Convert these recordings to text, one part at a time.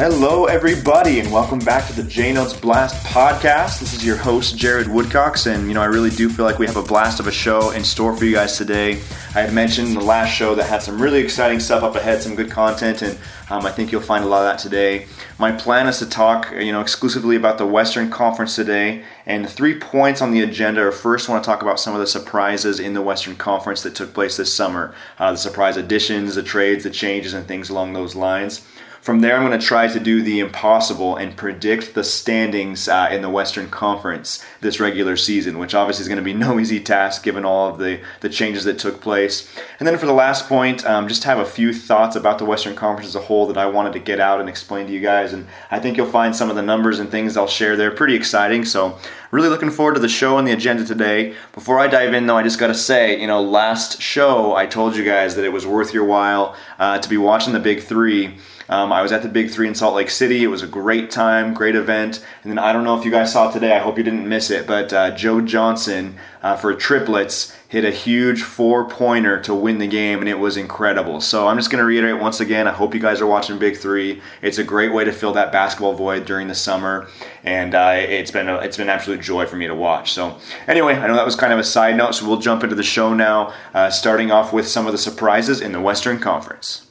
Hello, everybody, and welcome back to the J Notes Blast podcast. This is your host, Jared Woodcocks, and you know, I really do feel like we have a blast of a show in store for you guys today. I had mentioned the last show that had some really exciting stuff up ahead, some good content, and um, I think you'll find a lot of that today. My plan is to talk, you know, exclusively about the Western Conference today, and three points on the agenda are first, I want to talk about some of the surprises in the Western Conference that took place this summer, uh, the surprise additions, the trades, the changes, and things along those lines. From there, I'm going to try to do the impossible and predict the standings uh, in the Western Conference this regular season, which obviously is going to be no easy task given all of the, the changes that took place. And then for the last point, um, just have a few thoughts about the Western Conference as a whole that I wanted to get out and explain to you guys. And I think you'll find some of the numbers and things I'll share there pretty exciting. So, really looking forward to the show and the agenda today. Before I dive in, though, I just got to say, you know, last show I told you guys that it was worth your while uh, to be watching the Big Three. Um, I was at the Big Three in Salt Lake City. It was a great time, great event. And then I don't know if you guys saw today. I hope you didn't miss it. But uh, Joe Johnson uh, for triplets hit a huge four pointer to win the game, and it was incredible. So I'm just going to reiterate once again. I hope you guys are watching Big Three. It's a great way to fill that basketball void during the summer, and uh, it's been a, it's been an absolute joy for me to watch. So anyway, I know that was kind of a side note. So we'll jump into the show now, uh, starting off with some of the surprises in the Western Conference.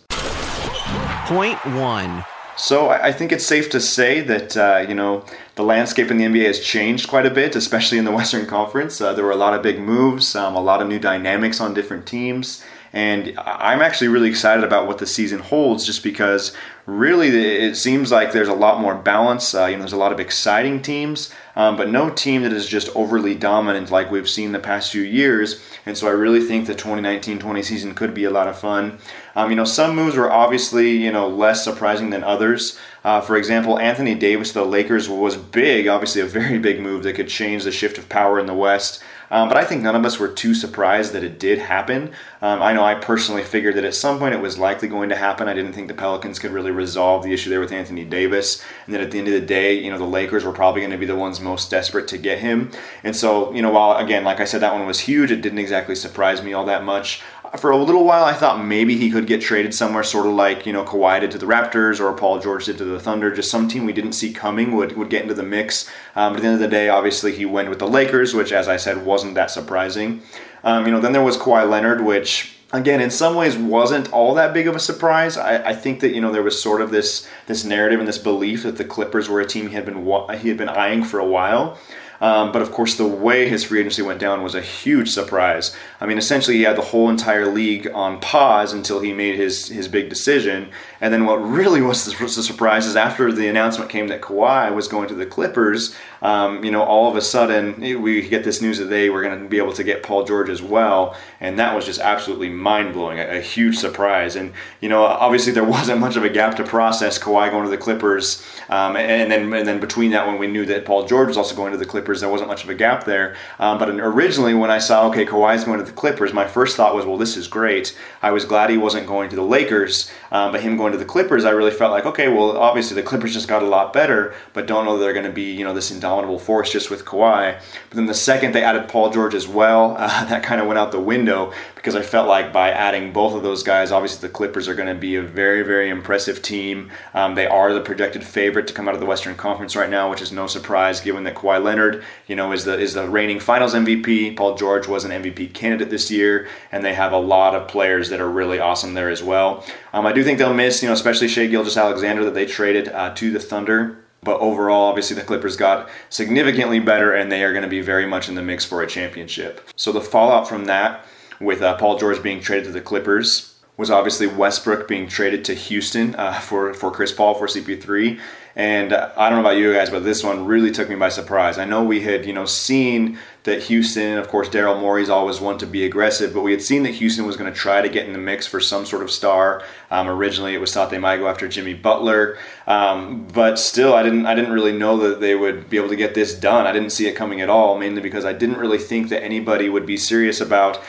Point one. So I think it's safe to say that uh, you know the landscape in the NBA has changed quite a bit, especially in the Western Conference. Uh, there were a lot of big moves, um, a lot of new dynamics on different teams, and I'm actually really excited about what the season holds, just because really it seems like there's a lot more balance. Uh, you know, there's a lot of exciting teams, um, but no team that is just overly dominant like we've seen the past few years. And so I really think the 2019-20 season could be a lot of fun. Um, you know, some moves were obviously you know less surprising than others. Uh, for example, Anthony Davis to the Lakers was big, obviously a very big move that could change the shift of power in the West. Um, but I think none of us were too surprised that it did happen. Um, I know I personally figured that at some point it was likely going to happen. I didn't think the Pelicans could really resolve the issue there with Anthony Davis, and that at the end of the day, you know, the Lakers were probably going to be the ones most desperate to get him. And so, you know, while again, like I said, that one was huge, it didn't exactly surprise me all that much for a little while, I thought maybe he could get traded somewhere, sort of like you know Kawhi did to the Raptors or Paul George did to the Thunder. Just some team we didn't see coming would, would get into the mix. Um, but at the end of the day, obviously he went with the Lakers, which, as I said, wasn't that surprising. Um, you know, then there was Kawhi Leonard, which again in some ways wasn't all that big of a surprise. I, I, think that you know there was sort of this this narrative and this belief that the Clippers were a team he had been he had been eyeing for a while. Um, but of course, the way his free agency went down was a huge surprise. I mean, essentially, he had the whole entire league on pause until he made his, his big decision. And then what really was the, was the surprise is after the announcement came that Kawhi was going to the Clippers, um, you know, all of a sudden we get this news that they were going to be able to get Paul George as well. And that was just absolutely mind blowing, a, a, huge surprise. And, you know, obviously there wasn't much of a gap to process Kawhi going to the Clippers. Um, and, then, and then between that, when we knew that Paul George was also going to the Clippers, there wasn't much of a gap there. Um, but originally, when I saw, okay, Kawhi's going to the Clippers, my first thought was, well, this is great. I was glad he wasn't going to the Lakers, um, but him going to the Clippers, I really felt like, okay, well, obviously the Clippers just got a lot better, but don't know they're going to be, you know, this indomitable force just with Kawhi. But then the second they added Paul George as well, uh, that kind of went out the window because I felt like by adding both of those guys, obviously the Clippers are going to be a very, very impressive team. Um, they are the projected favorite to come out of the Western Conference right now, which is no surprise given that Kawhi Leonard, you know, is the is the reigning Finals MVP. Paul George was an MVP candidate this year, and they have a lot of players that are really awesome there as well. Um, I do think they'll miss, you know, especially Shai Gilgeous-Alexander that they traded uh, to the Thunder. But overall, obviously, the Clippers got significantly better, and they are going to be very much in the mix for a championship. So the fallout from that with uh, Paul George being traded to the Clippers was obviously Westbrook being traded to Houston uh, for for Chris Paul for CP3. And I don't know about you guys, but this one really took me by surprise. I know we had you know seen that Houston, of course, Daryl Morey's always one to be aggressive, but we had seen that Houston was going to try to get in the mix for some sort of star. Um, originally, it was thought they might go after Jimmy Butler, um, but still, I didn't I didn't really know that they would be able to get this done. I didn't see it coming at all, mainly because I didn't really think that anybody would be serious about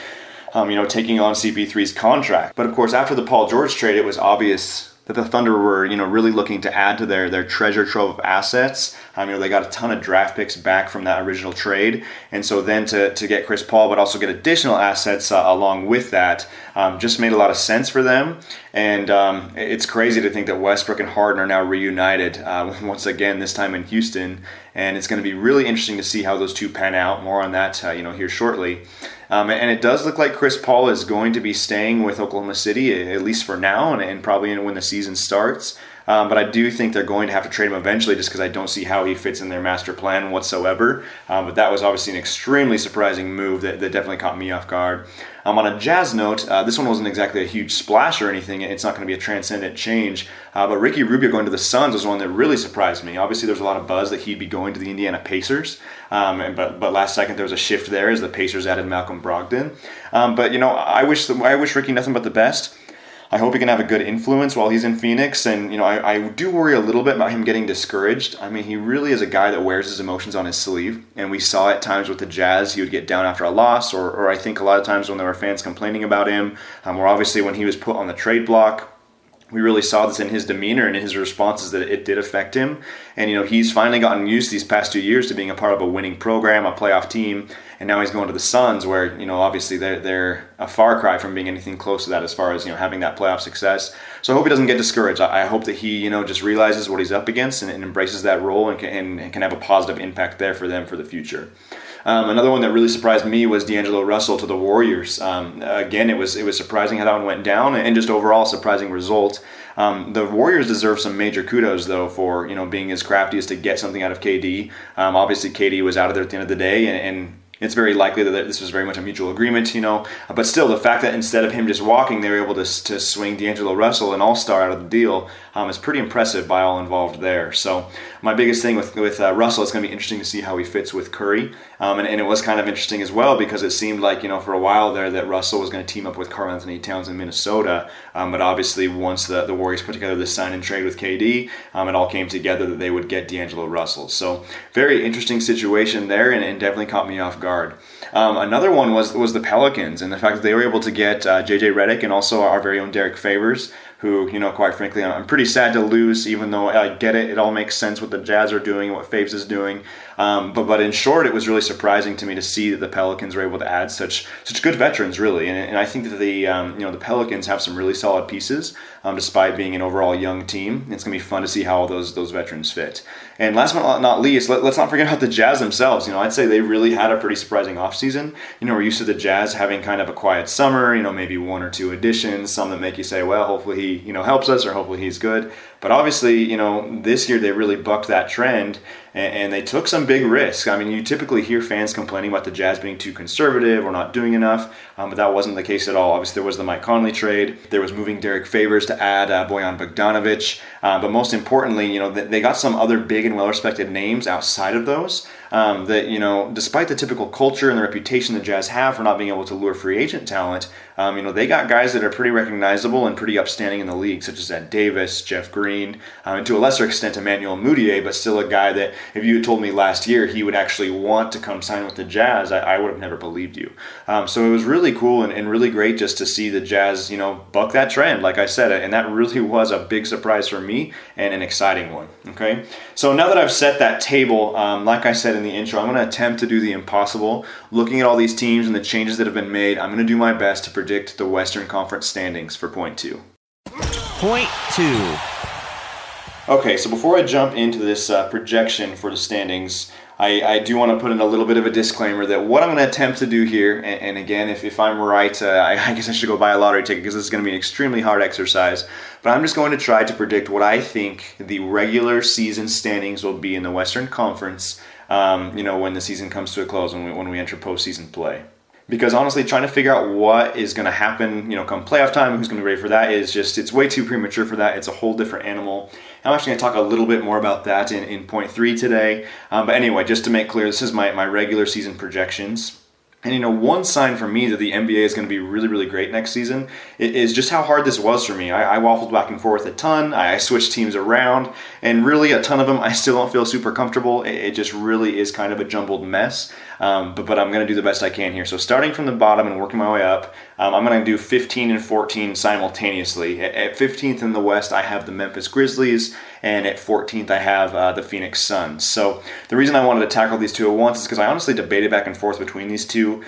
um, you know, taking on CP3's contract. But of course, after the Paul George trade, it was obvious that the Thunder were, you know, really looking to add to their their treasure trove of assets. Um, you know, they got a ton of draft picks back from that original trade, and so then to, to get Chris Paul, but also get additional assets uh, along with that, um, just made a lot of sense for them. And um, it's crazy to think that Westbrook and Harden are now reunited uh, once again, this time in Houston. And it's going to be really interesting to see how those two pan out. More on that, uh, you know, here shortly. Um, and it does look like Chris Paul is going to be staying with Oklahoma City at least for now, and, and probably when the season starts. Um, but I do think they're going to have to trade him eventually just because I don't see how he fits in their master plan whatsoever. Um, but that was obviously an extremely surprising move that, that definitely caught me off guard. Um, on a jazz note, uh, this one wasn't exactly a huge splash or anything. It's not going to be a transcendent change. Uh, but Ricky Rubio going to the Suns was one that really surprised me. Obviously, there's a lot of buzz that he'd be going to the Indiana Pacers. Um, and, but but last second there was a shift there as the Pacers added Malcolm Brogdon. Um, but you know, I wish I wish Ricky nothing but the best. I hope he can have a good influence while he's in Phoenix. And, you know, I, I, do worry a little bit about him getting discouraged. I mean, he really is a guy that wears his emotions on his sleeve. And we saw at times with the Jazz, he would get down after a loss, or, or I think a lot of times when there were fans complaining about him, um, or obviously when he was put on the trade block we really saw this in his demeanor and in his responses that it did affect him. And you know, he's finally gotten used these past two years to being a part of a winning program, a playoff team, and now he's going to the Suns, where you know, obviously they're they're a far cry from being anything close to that as far as you know having that playoff success. So I hope he doesn't get discouraged. I, I hope that he you know just realizes what he's up against and, and embraces that role and can, and can have a positive impact there for them for the future. Um, another one that really surprised me was D'Angelo Russell to the Warriors. Um, again, it was it was surprising how that one went down, and just overall surprising result. Um, the Warriors deserve some major kudos though for you know being as crafty as to get something out of KD. Um, obviously, KD was out of there at the end of the day, and, and it's very likely that this was very much a mutual agreement, you know. But still, the fact that instead of him just walking, they were able to, to swing D'Angelo Russell, an all star, out of the deal, um, is pretty impressive by all involved there. So, my biggest thing with, with uh, Russell, it's going to be interesting to see how he fits with Curry. Um, and, and, it was kind of interesting as well because it seemed like, you know, for a while there that Russell was going to team up with Karl-Anthony Towns in Minnesota. Um, but obviously, once the, the Warriors put together this sign and trade with KD, um, it all came together that they would get D'Angelo Russell. So, very interesting situation there and, and definitely caught me off guard. Um, another one was was the Pelicans and the fact that they were able to get uh, JJ Redick and also our very own Derrick Favors who, you know, quite frankly, I'm pretty sad to lose, even though I get it. It all makes sense what the Jazz are doing and what Faves is doing. Um, but but in short, it was really surprising to me to see that the Pelicans were able to add such such good veterans, really. And, and I think that the um, you know the Pelicans have some really solid pieces, um, despite being an overall young team. It's going to be fun to see how all those those veterans fit. And last but not least, let, us not forget about the Jazz themselves. You know, I'd say they really had a pretty surprising offseason. You know, we're used to the Jazz having kind of a quiet summer. You know, maybe one or two additions, some that make you say, well, hopefully he you know helps us or hopefully he's good. But obviously, you know, this year they really bucked that trend and, and, they took some big risks. I mean, you typically hear fans complaining about the Jazz being too conservative or not doing enough, um, but that wasn't the case at all. Obviously, there was the Mike Conley trade. There was moving Derrick Favors to add uh, Bojan Bogdanovic. Uh, but most importantly, you know, they got some other big and well-respected names outside of those um, that you know, despite the typical culture and the reputation the Jazz have for not being able to lure free agent talent, um, you know, they got guys that are pretty recognizable and pretty upstanding in the league, such as Ed Davis, Jeff Green, um, and to a lesser extent Emmanuel Mudiay, but still a guy that if you had told me last year he would actually want to come sign with the Jazz, I, I would have never believed you. Um, so it was really cool and, and, really great just to see the Jazz, you know, buck that trend, like I said, and that really was a big surprise for me and an exciting one. Okay, so now that I've set that table, um, like I said in the intro, I'm going to attempt to do the impossible. Looking at all these teams and the changes that have been made, I'm going to do my best to predict the Western Conference standings for point two. Point two. Okay, so before I jump into this uh, projection for the standings, I, I, do want to put in a little bit of a disclaimer that what I'm going to attempt to do here, and, and again, if, if I'm right, uh, I, I, guess I should go buy a lottery ticket because this is going to be an extremely hard exercise. But I'm just going to try to predict what I think the regular season standings will be in the Western Conference um, you know, when the season comes to a close, when we, when we enter postseason play. Because honestly, trying to figure out what is going to happen, you know, come playoff time, who's going to be ready for that is just, it's way too premature for that. It's a whole different animal. I'm actually going to talk a little bit more about that in, in point three today. Um, but anyway, just to make clear, this is my, my regular season projections. And you know, one sign for me that the NBA is going to be really, really great next season is just how hard this was for me. I, I, waffled back and forth a ton. I switched teams around, and really, a ton of them I still don't feel super comfortable. It, it just really is kind of a jumbled mess. Um, but but I'm going to do the best I can here. So starting from the bottom and working my way up. Um, I'm going to do 15 and 14 simultaneously. At, 15th in the West, I have the Memphis Grizzlies, and at 14th, I have uh, the Phoenix Suns. So the reason I wanted to tackle these two at once is because I honestly debated back and forth between these two.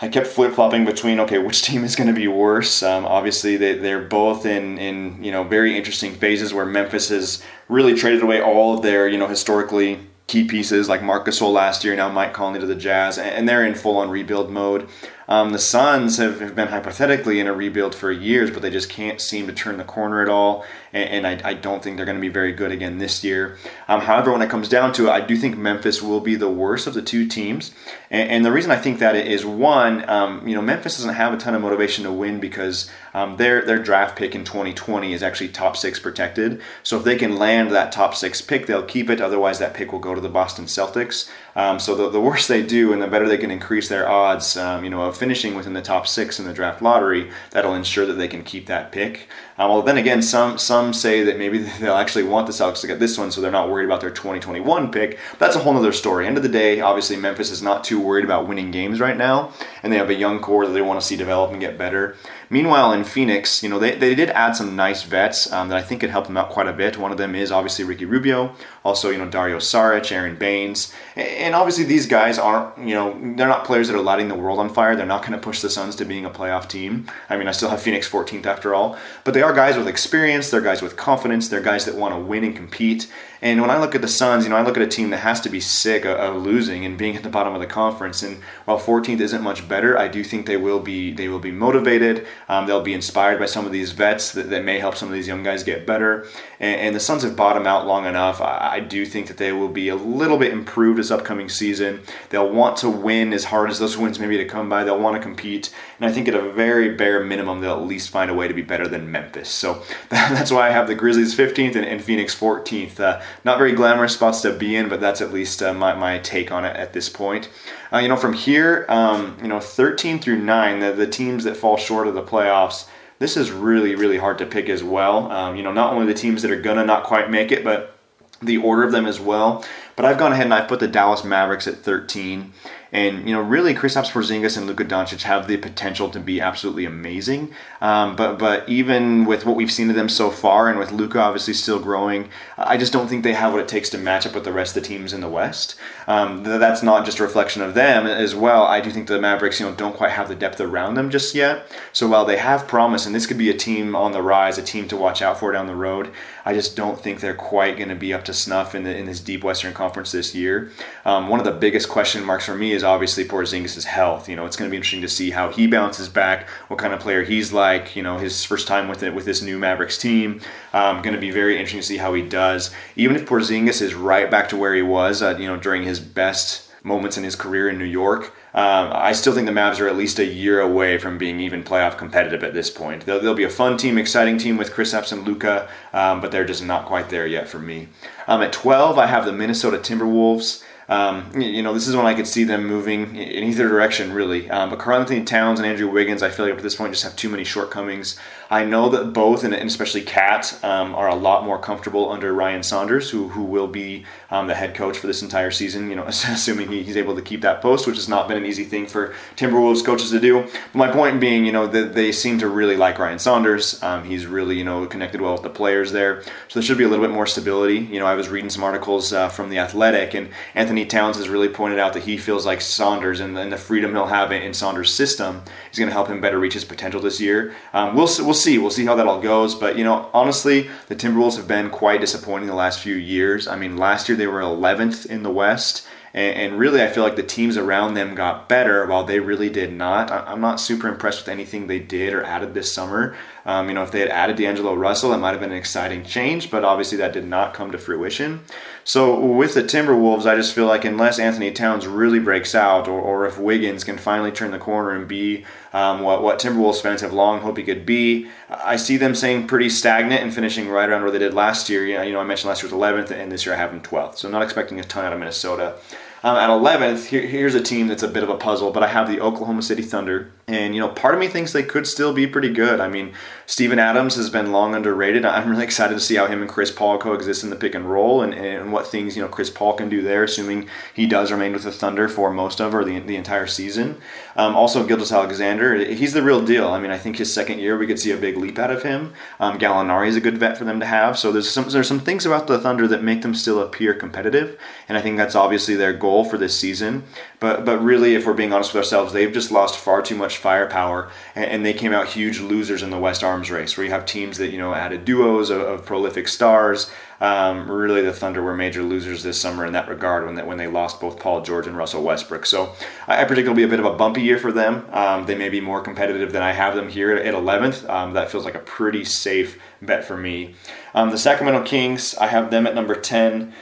I kept flip flopping between okay, which team is going to be worse. Um, obviously, they, they're both in in you know very interesting phases where Memphis has really traded away all of their you know historically key pieces like Marc Gasol last year, now Mike Conley to the Jazz, and they're in full on rebuild mode. Um, the Suns have, have, been hypothetically in a rebuild for years, but they just can't seem to turn the corner at all. And, and I, I, don't think they're going to be very good again this year. Um, however, when it comes down to it, I do think Memphis will be the worst of the two teams. And, and the reason I think that is one, um, you know, Memphis doesn't have a ton of motivation to win because um, their their draft pick in 2020 is actually top six protected. So if they can land that top six pick, they'll keep it. Otherwise, that pick will go to the Boston Celtics. Um, so the, the worse they do, and the better they can increase their odds, um, you know, of finishing within the top six in the draft lottery, that'll ensure that they can keep that pick. Um, well, then again, some some say that maybe they'll actually want the Celtics to get this one, so they're not worried about their 2021 pick. That's a whole other story. End of the day, obviously, Memphis is not too worried about winning games right now, and they have a young core that they want to see develop and get better. Meanwhile, in Phoenix, you know, they, they did add some nice vets um, that I think could help them out quite a bit. One of them is obviously Ricky Rubio, also, you know, Dario Saric, Aron Baynes. And obviously, these guys aren't, you know, they're not players that are lighting the world on fire. They're not going to push the Suns to being a playoff team. I mean, I still have Phoenix 14th after all. But they are guys with experience, they're guys with confidence, they're guys that want to win and compete. And when I look at the Suns, you know, I look at a team that has to be sick of, losing and being at the bottom of the conference. And while 14th isn't much better, I do think they will be they will be motivated. Um, they'll be inspired by some of these vets that, that may help some of these young guys get better. And, and the Suns have bottomed out long enough. I, I, do think that they will be a little bit improved this upcoming season. They'll want to win as hard as those wins maybe to come by. They'll want to compete. And I think at a very bare minimum, they'll at least find a way to be better than Memphis. So that's why I have the Grizzlies 15th and, and Phoenix 14th. Uh, not very glamorous spots to be in, but that's at least uh, my, my take on it at this point. Uh, you know, from here, um, you know, 13 through 9, the, the teams that fall short of the playoffs, this is really, really hard to pick as well. Um, you know, not only the teams that are to not quite make it, but the order of them as well. But I've gone ahead and I've put the Dallas Mavericks at 13. And you know, really, Kristaps Porzingis and Luka Doncic have the potential to be absolutely amazing. Um, but but even with what we've seen of them so far, and with Luka obviously still growing, I just don't think they have what it takes to match up with the rest of the teams in the West. Um, that's not just a reflection of them as well. I do think the Mavericks, you know, don't quite have the depth around them just yet. So while they have promise, and this could be a team on the rise, a team to watch out for down the road, I just don't think they're quite going to be up to snuff in the in this deep Western Conference this year. Um, one of the biggest question marks for me is obviously Porzingis' health. You know, it's going to be interesting to see how he bounces back, what kind of player he's like. You know, his first time with it with this new Mavericks team. Um, going to be very interesting to see how he does. Even if Porzingis is right back to where he was, uh, you know, during his best moments in his career in New York. Um, I still think the Mavs are at least a year away from being even playoff competitive at this point. They'll, they'll be a fun team, exciting team with Kristaps and Luka, um, but they're just not quite there yet for me. Um, at 12, I have the Minnesota Timberwolves. Um, you know, this is when I could see them moving in either direction, really. Um, but Karl-Anthony Towns and Andrew Wiggins, I feel like at this point just have too many shortcomings. I know that both, and especially KAT, um, are a lot more comfortable under Ryan Saunders, who who will be um, the head coach for this entire season. You know, assuming he, he's able to keep that post, which has not been an easy thing for Timberwolves coaches to do. But my point being, you know, that they seem to really like Ryan Saunders. Um, he's really you know connected well with the players there, so there should be a little bit more stability. You know, I was reading some articles uh, from the Athletic, and Anthony Towns has really pointed out that he feels like Saunders and, and the freedom he'll have in, in Saunders' system is going to help him better reach his potential this year. Um, we'll we'll see. We'll see how that all goes. But, you know, honestly, the Timberwolves have been quite disappointing the last few years. I mean, last year they were 11th in the West. And, really, I feel like the teams around them got better while they really did not. I'm not super impressed with anything they did or added this summer. Um, you know, if they had added D'Angelo Russell, that might have been an exciting change, but obviously that did not come to fruition. So with the Timberwolves, I just feel like unless Anthony Towns really breaks out, or, or if Wiggins can finally turn the corner and be um, what, what Timberwolves fans have long hoped he could be, I see them staying pretty stagnant and finishing right around where they did last year. You know, I mentioned last year was 11th, and this year I have them 12th. So I'm not expecting a ton out of Minnesota. Um, at 11th, here, here's a team that's a bit of a puzzle, but I have the Oklahoma City Thunder And you know, part of me thinks they could still be pretty good. I mean, Steven Adams has been long underrated. I'm really excited to see how him and Chris Paul coexist in the pick and roll, and, and what things you know Chris Paul can do there, assuming he does remain with the Thunder for most of or the, the entire season. Um, also, Gilgeous-Alexander, he's the real deal. I mean, I think his second year we could see a big leap out of him. Um, Gallinari is a good vet for them to have. So there's some there's some things about the Thunder that make them still appear competitive, and I think that's obviously their goal for this season. But but really, if we're being honest with ourselves, they've just lost far too much firepower, and, and they came out huge losers in the West Arms race, where you have teams that you know added duos of, of prolific stars. Um, really, the Thunder were major losers this summer in that regard when they, when they lost both Paul George and Russell Westbrook. So I, I predict it'll be a bit of a bumpy year for them. Um, they may be more competitive than I have them here at 11th. Um, that feels like a pretty safe bet for me. Um, the Sacramento Kings, I have them at number 10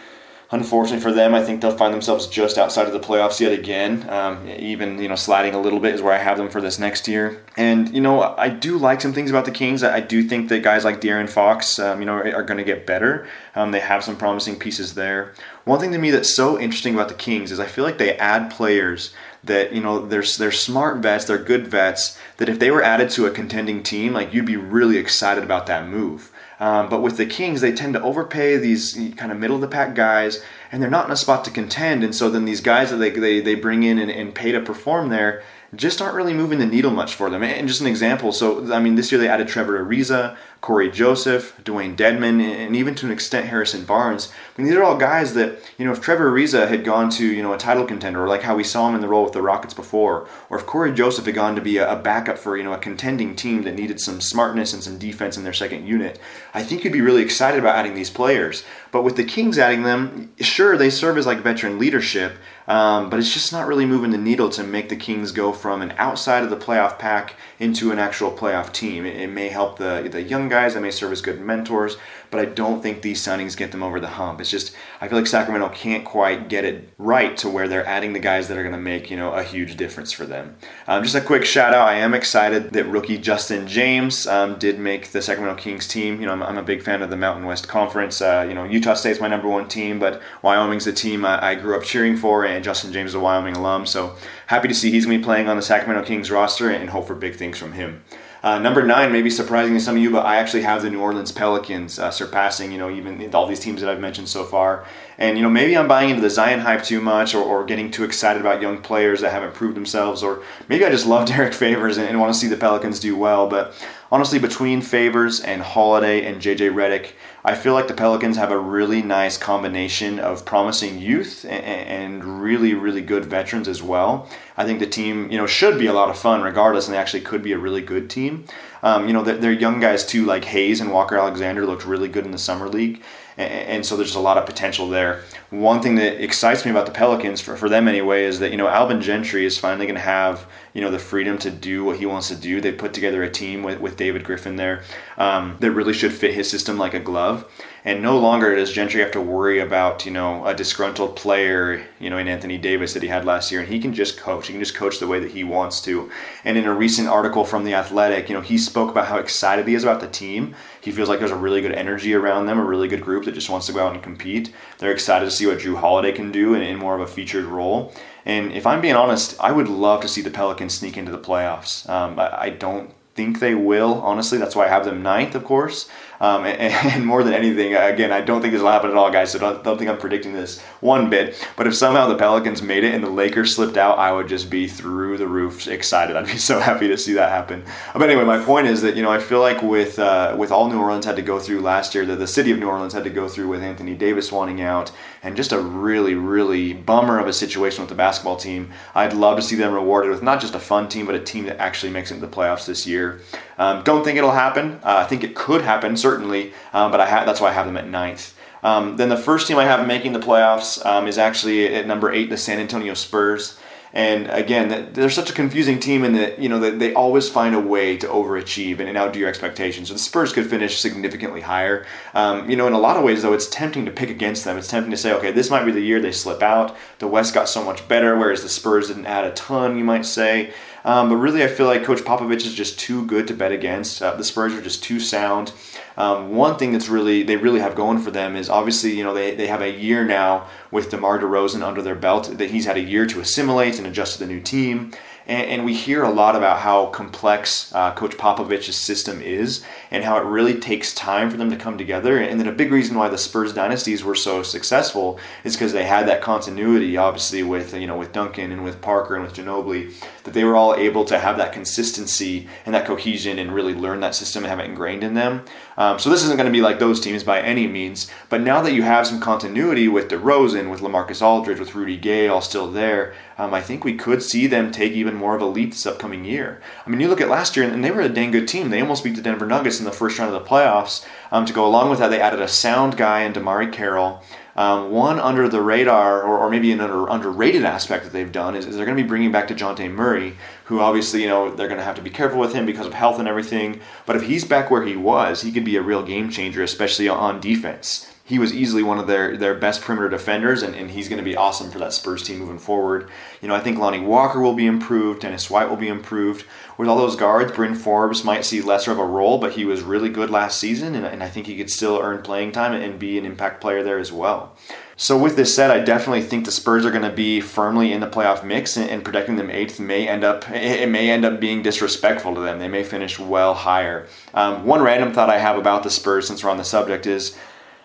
unfortunately for them, I think they'll find themselves just outside of the playoffs yet again. Um, even you know sliding a little bit is where I have them for this next year. And you know I do like some things about the Kings. I do think that guys like De'Aaron Fox, um, you know, are going to get better. Um, they have some promising pieces there. One thing to me that's so interesting about the Kings is I feel like they add players that you know they're they're smart vets, they're good vets. That if they were added to a contending team, like you'd be really excited about that move. Um, but with the Kings, they tend to overpay these kind of middle of the pack guys, and they're not in a spot to contend. And so then these guys that they, they, they bring in and, and pay to perform there, just aren't really moving the needle much for them. And just an example, so I mean, this year they added Trevor Ariza, Cory Joseph, Dewayne Dedmon, and even to an extent Harrison Barnes. I mean, these are all guys that you know, if Trevor Ariza had gone to you know a title contender, or like how we saw him in the role with the Rockets before, or if Cory Joseph had gone to be a, backup for you know a contending team that needed some smartness and some defense in their second unit, I think you'd be really excited about adding these players. But with the Kings adding them, sure they serve as like veteran leadership, um, but it's just not really moving the needle to make the Kings go from an outside of the playoff pack into an actual playoff team. It, it may help the the young guys, that may serve as good mentors, but I don't think these signings get them over the hump. It's just I feel like Sacramento can't quite get it right to where they're adding the guys that are going to make you know a huge difference for them. Um, just a quick shout out. I am excited that rookie Justin James um, did make the Sacramento Kings team. You know I'm, I'm, a big fan of the Mountain West Conference. Uh, you know Utah State's my number one team, but Wyoming's the team I, I grew up cheering for, and Justin James is a Wyoming alum. So happy to see he's going to be playing on the Sacramento Kings roster, and hope for big things from him. Uh, number nine, may be surprising to some of you, but I actually have the New Orleans Pelicans uh, surpassing, you know, even all these teams that I've mentioned so far. And, you know, maybe I'm buying into the Zion hype too much or, or getting too excited about young players that haven't proved themselves, or maybe I just love Derrick Favors and, and want to see the Pelicans do well. But honestly, between Favors and Holiday and JJ Redick, I feel like the Pelicans have a really nice combination of promising youth and, and, really, really good veterans as well. I think the team, you know, should be a lot of fun regardless, and they actually could be a really good team. Um, you know, they're young guys too, like Hayes and Walker Alexander looked really good in the summer league and so there's a lot of potential there. One thing that excites me about the Pelicans, for, for them anyway, is that you know Alvin Gentry is finally going to have you know the freedom to do what he wants to do. They put together a team with, with David Griffin there um, that really should fit his system like a glove. And no longer does Gentry have to worry about you know a disgruntled player you know in Anthony Davis that he had last year, and he can just coach. He can just coach the way that he wants to. And in a recent article from the Athletic, you know he spoke about how excited he is about the team. He feels like there's a really good energy around them, a really good group that just wants to go out and compete. They're excited to see what Jrue Holiday can do in, in more of a featured role. And if I'm being honest, I would love to see the Pelicans sneak into the playoffs. Um, I, I don't think they will, honestly. That's why I have them ninth, of course. Um, and, and, more than anything, again, I don't think this will happen at all, guys. So don't, don't think I'm predicting this one bit. But if somehow the Pelicans made it and the Lakers slipped out, I would just be through the roof excited. I'd be so happy to see that happen. But anyway, my point is that you know I feel like with uh, with all New Orleans had to go through last year, that the city of New Orleans had to go through with Anthony Davis wanting out, and just a really really bummer of a situation with the basketball team. I'd love to see them rewarded with not just a fun team, but a team that actually makes it into the playoffs this year. Um, don't think it'll happen. Uh, I think it could happen. Certainly um, but I ha- that's why I have them at ninth. Um, then the first team I have making the playoffs um, is actually at number eight, the San Antonio Spurs. And again, they're such a confusing team in that you know they always find a way to overachieve and outdo your expectations. So the Spurs could finish significantly higher. Um, you know, in a lot of ways, though, it's tempting to pick against them. It's tempting to say, okay, this might be the year they slip out. The West got so much better, whereas the Spurs didn't add a ton. You might say. Um, but really, I feel like Coach Popovich is just too good to bet against. Uh, the Spurs are just too sound. Um, one thing that's really they really have going for them is obviously you know they, they have a year now with DeMar DeRozan under their belt that he's had a year to assimilate and adjust to the new team. And, and we hear a lot about how complex uh, Coach Popovich's system is and how it really takes time for them to come together. And then a big reason why the Spurs dynasties were so successful is because they had that continuity, obviously, with you know with Duncan and with Parker and with Ginobili, that they were all able to have that consistency and that cohesion and really learn that system and have it ingrained in them. Um, so this isn't going to be like those teams by any means. But now that you have some continuity with DeRozan, with LaMarcus Aldridge, with Rudy Gay all still there, um, I think we could see them take even more of a leap this upcoming year. I mean, you look at last year, and they were a dang good team. They almost beat the Denver Nuggets in the first round of the playoffs. Um, to go along with that, they added a sound guy in DeMarre Carroll. Um, one under the radar, or, or maybe an under, underrated aspect that they've done, is, is they're going to be bringing back Dejounte Murray, who obviously, you know, they're going to have to be careful with him because of health and everything. But if he's back where he was, he could be a real game changer, especially on defense he was easily one of their, their best perimeter defenders, and, and he's going to be awesome for that Spurs team moving forward. You know, I think Lonnie Walker will be improved, Dennis White will be improved. With all those guards, Bryn Forbes might see lesser of a role, but he was really good last season, and, and I think he could still earn playing time and be an impact player there as well. So, with this said, I definitely think the Spurs are going to be firmly in the playoff mix, and, and protecting them eighth may end up it may end up being disrespectful to them. They may finish well higher. Um, one random thought I have about the Spurs, since we're on the subject, is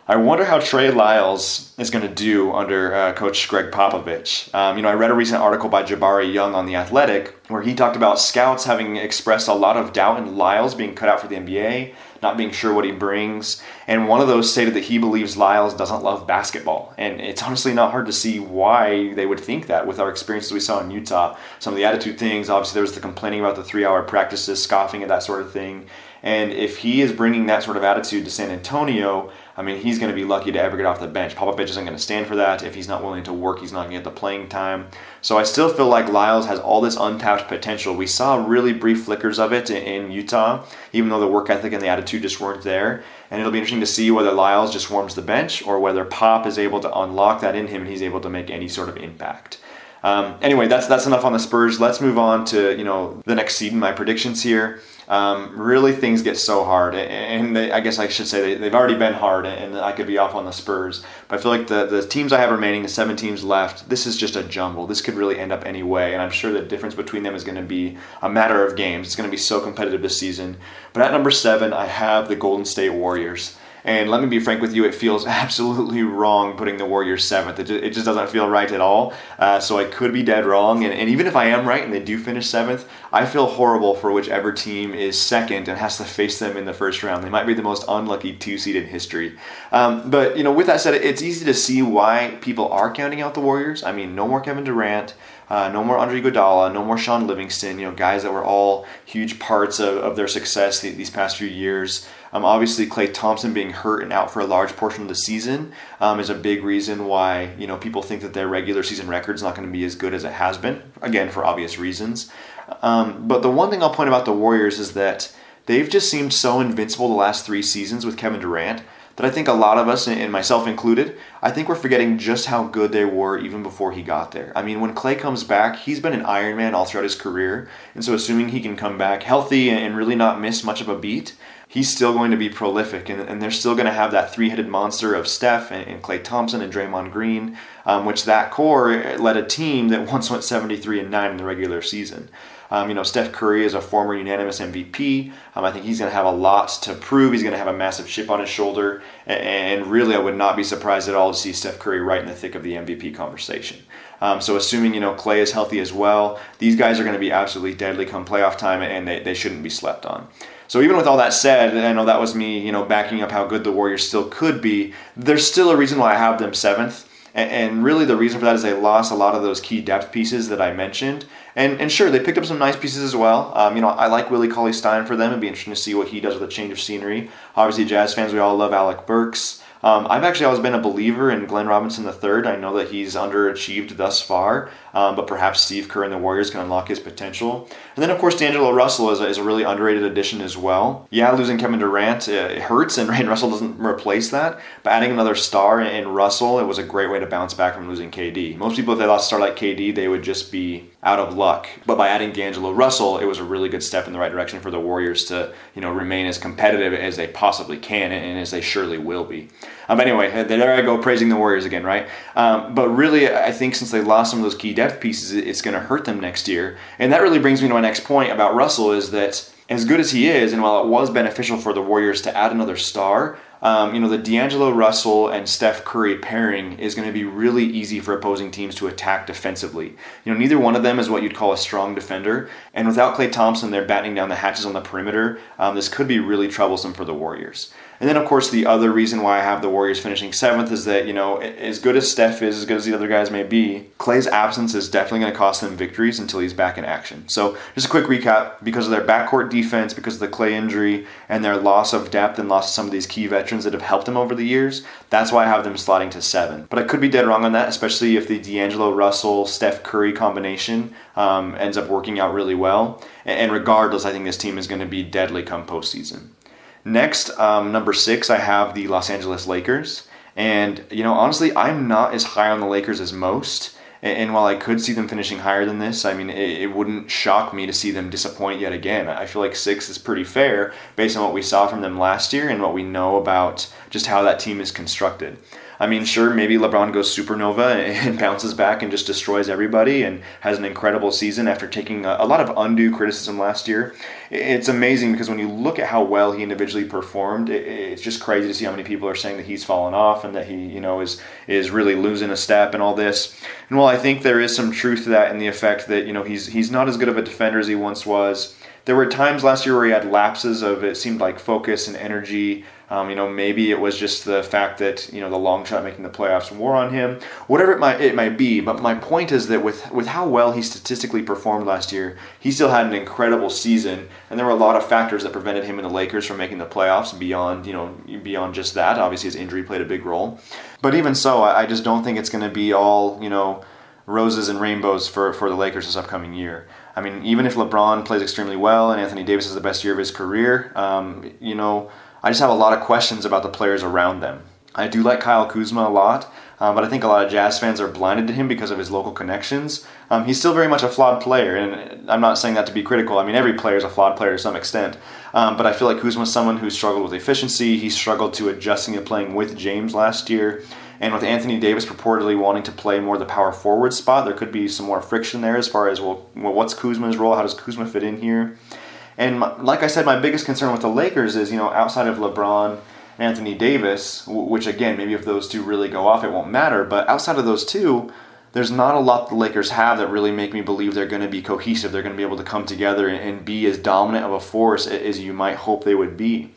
I wonder how Trey Lyles is going to do under uh, Coach Gregg Popovich. Um, you know, I read a recent article by Jabari Young on The Athletic where he talked about scouts having expressed a lot of doubt in Lyles being cut out for the NBA, not being sure what he brings. And one of those stated that he believes Lyles doesn't love basketball. And it's honestly not hard to see why they would think that with our experiences we saw in Utah. Some of the attitude things, obviously, there was the complaining about the three hour practices, scoffing at that sort of thing. And if he is bringing that sort of attitude to San Antonio, I mean, he's going to be lucky to ever get off the bench. Popovich isn't going to stand for that. If he's not willing to work, he's not going to get the playing time. So I still feel like Lyles has all this untapped potential. We saw really brief flickers of it in Utah, even though the work ethic and the attitude just weren't there. And it'll be interesting to see whether Lyles just warms the bench or whether Pop is able to unlock that in him and he's able to make any sort of impact. Um, anyway, that's that's enough on the Spurs. Let's move on to you know the next seed in my predictions here um, really things get so hard. And they, I guess I should say they, have already been hard, and I could be off on the Spurs. But I feel like the, the teams I have remaining, the seven teams left, this is just a jumble. This could really end up any way. And I'm sure the difference between them is going to be a matter of games. It's going to be so competitive this season. But at number seven, I have the Golden State Warriors. And let me be frank with you, it feels absolutely wrong putting the Warriors seventh. It just, it just doesn't feel right at all. Uh, so I could be dead wrong. And, and even if I am right and they do finish seventh, I feel horrible for whichever team is second and has to face them in the first round. They might be the most unlucky two seed in history. Um, but, you know, with that said, it's easy to see why people are counting out the Warriors. I mean, no more Kevin Durant. Uh, no more Andre Iguodala, no more Shaun Livingston. You know, guys that were all huge parts of, of their success these past few years. Um, obviously, Klay Thompson being hurt and out for a large portion of the season um, is a big reason why you know people think that their regular season record is not going to be as good as it has been. Again, for obvious reasons. Um, but the one thing I'll point about the Warriors is that they've just seemed so invincible the last three seasons with Kevin Durant that I think a lot of us, and myself included, I think we're forgetting just how good they were even before he got there. I mean, when Klay comes back, he's been an Iron Man all throughout his career, and so assuming he can come back healthy and really not miss much of a beat, he's still going to be prolific, and, and they're still going to have that three-headed monster of Steph and, and Klay Thompson and Draymond Green, um, which that core led a team that once went 73 and 9 in the regular season. Um, you know, Steph Curry is a former unanimous MVP. Um, I think he's going to have a lot to prove. He's going to have a massive chip on his shoulder. And really, I would not be surprised at all to see Steph Curry right in the thick of the MVP conversation. Um, so, assuming, you know, Klay is healthy as well, these guys are going to be absolutely deadly come playoff time, and they, they shouldn't be slept on. So even with all that said, I know that was me, you know, backing up how good the Warriors still could be. There's still a reason why I have them seventh. And, really, the reason for that is they lost a lot of those key depth pieces that I mentioned. And, and sure, they picked up some nice pieces as well. Um, you know, I like Willie Cauley Stein for them. It'd be interesting to see what he does with a change of scenery. Obviously, Jazz fans, we all love Alec Burks. Um, I've actually always been a believer in Glenn Robinson III. I know that he's underachieved thus far, um, but perhaps Steve Kerr and the Warriors can unlock his potential. And then, of course, D'Angelo Russell is a, is a really underrated addition as well. Yeah, losing Kevin Durant uh, it hurts, and Rain Russell doesn't replace that. But adding another star in Russell, it was a great way to bounce back from losing KD. Most people, if they lost a star like KD, they would just be out of luck. But by adding D'Angelo Russell, it was a really good step in the right direction for the Warriors to, you know, remain as competitive as they possibly can and as they surely will be. Um, anyway, there I go praising the Warriors again, right? Um, but really, I think since they lost some of those key depth pieces, it's going to hurt them next year. And that really brings me to my next point about Russell is that as good as he is, and while it was beneficial for the Warriors to add another star, um, you know, the D'Angelo Russell and Steph Curry pairing is going to be really easy for opposing teams to attack defensively. You know, neither one of them is what you'd call a strong defender, and without Klay Thompson, they're battening down the hatches on the perimeter. Um, this could be really troublesome for the Warriors. And then, of course, the other reason why I have the Warriors finishing seventh is that, you know, as good as Steph is, as good as the other guys may be, Klay's absence is definitely going to cost them victories until he's back in action. So, just a quick recap because of their backcourt defense, because of the Klay injury, and their loss of depth and loss of some of these key veterans that have helped them over the years, that's why I have them slotting to seven. But I could be dead wrong on that, especially if the D'Angelo Russell Steph Curry combination um, ends up working out really well. And regardless, I think this team is going to be deadly come postseason. Next, um, number six, I have the Los Angeles Lakers. And, you know, honestly, I'm not as high on the Lakers as most. And while I could see them finishing higher than this, I mean, it, wouldn't shock me to see them disappoint yet again. I feel like six is pretty fair based on what we saw from them last year and what we know about just how that team is constructed. I mean, sure, maybe LeBron goes supernova and bounces back and just destroys everybody and has an incredible season after taking a, lot of undue criticism last year. It's amazing because when you look at how well he individually performed, it's just crazy to see how many people are saying that he's fallen off and that he, you know, is is really losing a step and all this. And while I think there is some truth to that in the effect that you know he's he's not as good of a defender as he once was. There were times last year where he had lapses of it seemed like focus and energy um, you know, maybe it was just the fact that you know the long shot making the playoffs wore on him. Whatever it might it might be, but my point is that with with how well he statistically performed last year, he still had an incredible season, and there were a lot of factors that prevented him and the Lakers from making the playoffs. Beyond you know beyond just that, obviously his injury played a big role. But even so, I, I just don't think it's going to be all you know roses and rainbows for for the Lakers this upcoming year. I mean, even if LeBron plays extremely well and Anthony Davis has the best year of his career, um, you know I just have a lot of questions about the players around them. I do like Kyle Kuzma a lot, um, but I think a lot of Jazz fans are blinded to him because of his local connections. Um, he's still very much a flawed player, and I'm not saying that to be critical. I mean, every player is a flawed player to some extent. Um, but I feel like Kuzma is someone who struggled with efficiency. He struggled to adjusting to playing with James last year. And with Anthony Davis purportedly wanting to play more the power forward spot, there could be some more friction there as far as, well, well what's Kuzma's role? How does Kuzma fit in here? And my, like I said, my biggest concern with the Lakers is, you know, outside of LeBron, Anthony Davis, which again, maybe if those two really go off, it won't matter. But outside of those two, there's not a lot the Lakers have that really make me believe they're going to be cohesive. They're going to be able to come together and be as dominant of a force as you might hope they would be.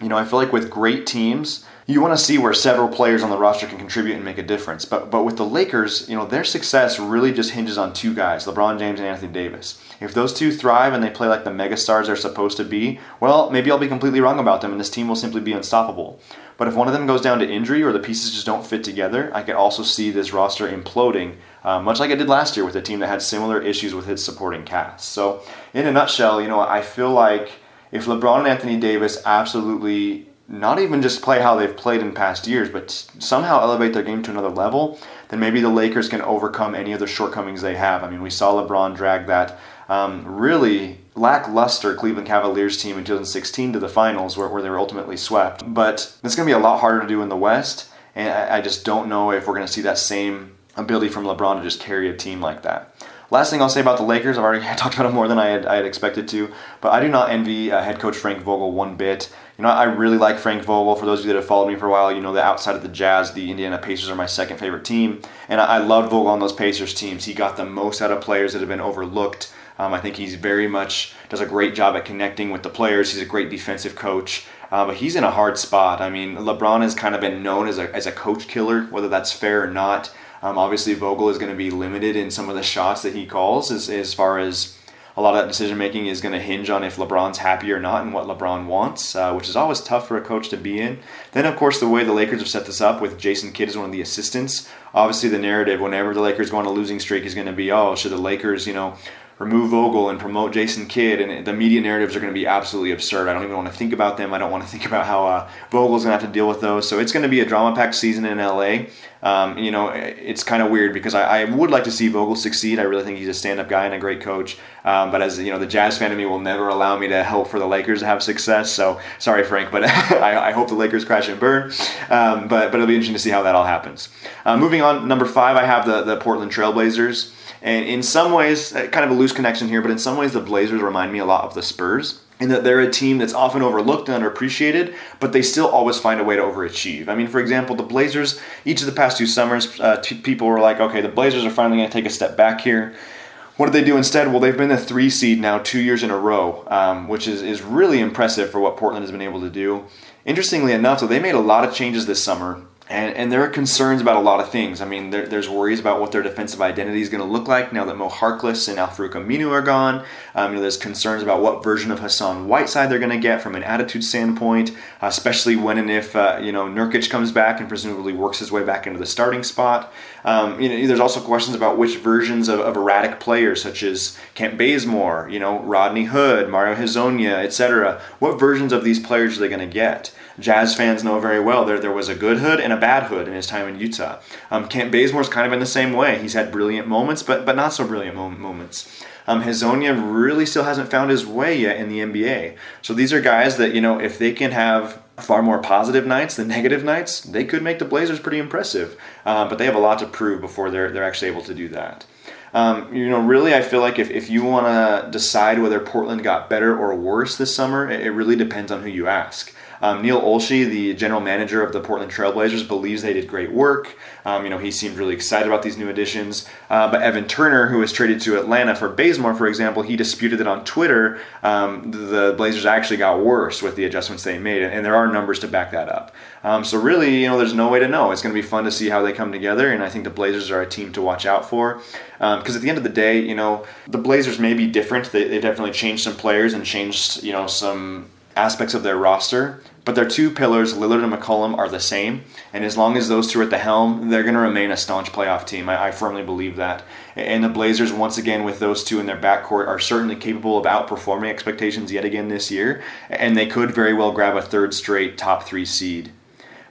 You know, I feel like with great teams, you want to see where several players on the roster can contribute and make a difference. But but with the Lakers, you know, their success really just hinges on two guys, LeBron James and Anthony Davis. If those two thrive and they play like the megastars they're supposed to be, well, maybe I'll be completely wrong about them and this team will simply be unstoppable. But if one of them goes down to injury or the pieces just don't fit together, I could also see this roster imploding, uh, much like I did last year with a team that had similar issues with its supporting cast. So, in a nutshell, you know, I feel like if LeBron and Anthony Davis absolutely not even just play how they've played in past years, but somehow elevate their game to another level, then maybe the Lakers can overcome any of the shortcomings they have. I mean, we saw LeBron drag that um, really lackluster Cleveland Cavaliers team in 2016 to the finals, where, where they were ultimately swept. But it's going to be a lot harder to do in the West, and I, I just don't know if we're going to see that same ability from LeBron to just carry a team like that. Last thing I'll say about the Lakers, I've already talked about it more than I had, I had expected to, but I do not envy uh, head coach Frank Vogel one bit. You know, I really like Frank Vogel. For those of you that have followed me for a while, you know that outside of the Jazz, the Indiana Pacers are my second favorite team, and I, loved Vogel on those Pacers teams. He got the most out of players that have been overlooked. Um, I think he's very much does a great job at connecting with the players. He's a great defensive coach. Uh, but he's in a hard spot. I mean, LeBron has kind of been known as a, as a coach killer, whether that's fair or not. Um, obviously, Vogel is going to be limited in some of the shots that he calls, as, as far as a lot of that decision making is going to hinge on if LeBron's happy or not and what LeBron wants, uh, which is always tough for a coach to be in. Then, of course, the way the Lakers have set this up with Jason Kidd as one of the assistants, obviously the narrative whenever the Lakers go on a losing streak is going to be, oh, should the Lakers, you know, remove Vogel and promote Jason Kidd, and the media narratives are going to be absolutely absurd. I don't even want to think about them. I don't want to think about how uh, Vogel's going to have to deal with those. So it's going to be a drama-packed season in LA. Um, you know, it's kind of weird because I, I, would like to see Vogel succeed. I really think he's a stand-up guy and a great coach. Um, but as you know, the Jazz fan in me will never allow me to help for the Lakers to have success. So sorry, Frank, but I, I, hope the Lakers crash and burn. Um, but but it'll be interesting to see how that all happens. Uh, moving on, number five, I have the the Portland Trailblazers. And in some ways, kind of a loose connection here, but in some ways, the Blazers remind me a lot of the Spurs in that they're a team that's often overlooked and underappreciated, but they still always find a way to overachieve. I mean, for example, the Blazers, each of the past two summers, uh, t- people were like, okay, the Blazers are finally going to take a step back here. What did they do instead? Well, they've been the three seed now two years in a row, um, which is, is really impressive for what Portland has been able to do. Interestingly enough, so they made a lot of changes this summer and, and, there are concerns about a lot of things. I mean, there, there's worries about what their defensive identity is going to look like now that Mo Harkless and Al-Farouq Aminu are gone. Um, you know, there's concerns about what version of Hassan Whiteside they're going to get from an attitude standpoint, especially when and if uh, you know Nurkic comes back and presumably works his way back into the starting spot. Um, you know, there's also questions about which versions of, of, erratic players, such as Kent Bazemore, you know, Rodney Hood, Mario Hezonja, etc. What versions of these players are they going to get? Jazz fans know very well there there was a good Hood and a bad Hood in his time in Utah. Um, Kent Bazemore's kind of in the same way. He's had brilliant moments, but but not so brilliant moments. Um, Hezonja really still hasn't found his way yet in the NBA. So these are guys that you know if they can have far more positive nights than negative nights, they could make the Blazers pretty impressive. Um, but they have a lot to prove before they're they're actually able to do that. Um, you know, really, I feel like if, if you want to decide whether Portland got better or worse this summer, it, it really depends on who you ask. Um, Neil Olshey, the general manager of the Portland Trailblazers, believes they did great work. Um, you know, he seemed really excited about these new additions. Uh, but Evan Turner, who was traded to Atlanta for Bazemore, for example, he disputed that on Twitter um, the Blazers actually got worse with the adjustments they made, and there are numbers to back that up. Um, so really, you know, there's no way to know. It's going to be fun to see how they come together, and I think the Blazers are a team to watch out for. Because um, at the end of the day, you know, the Blazers may be different. They, they definitely changed some players and changed, you know, some aspects of their roster. But their two pillars, Lillard and McCollum, are the same. And as long as those two are at the helm, they're going to remain a staunch playoff team. I, I, firmly believe that. And the Blazers, once again, with those two in their backcourt, are certainly capable of outperforming expectations yet again this year. And they could very well grab a third straight top three seed.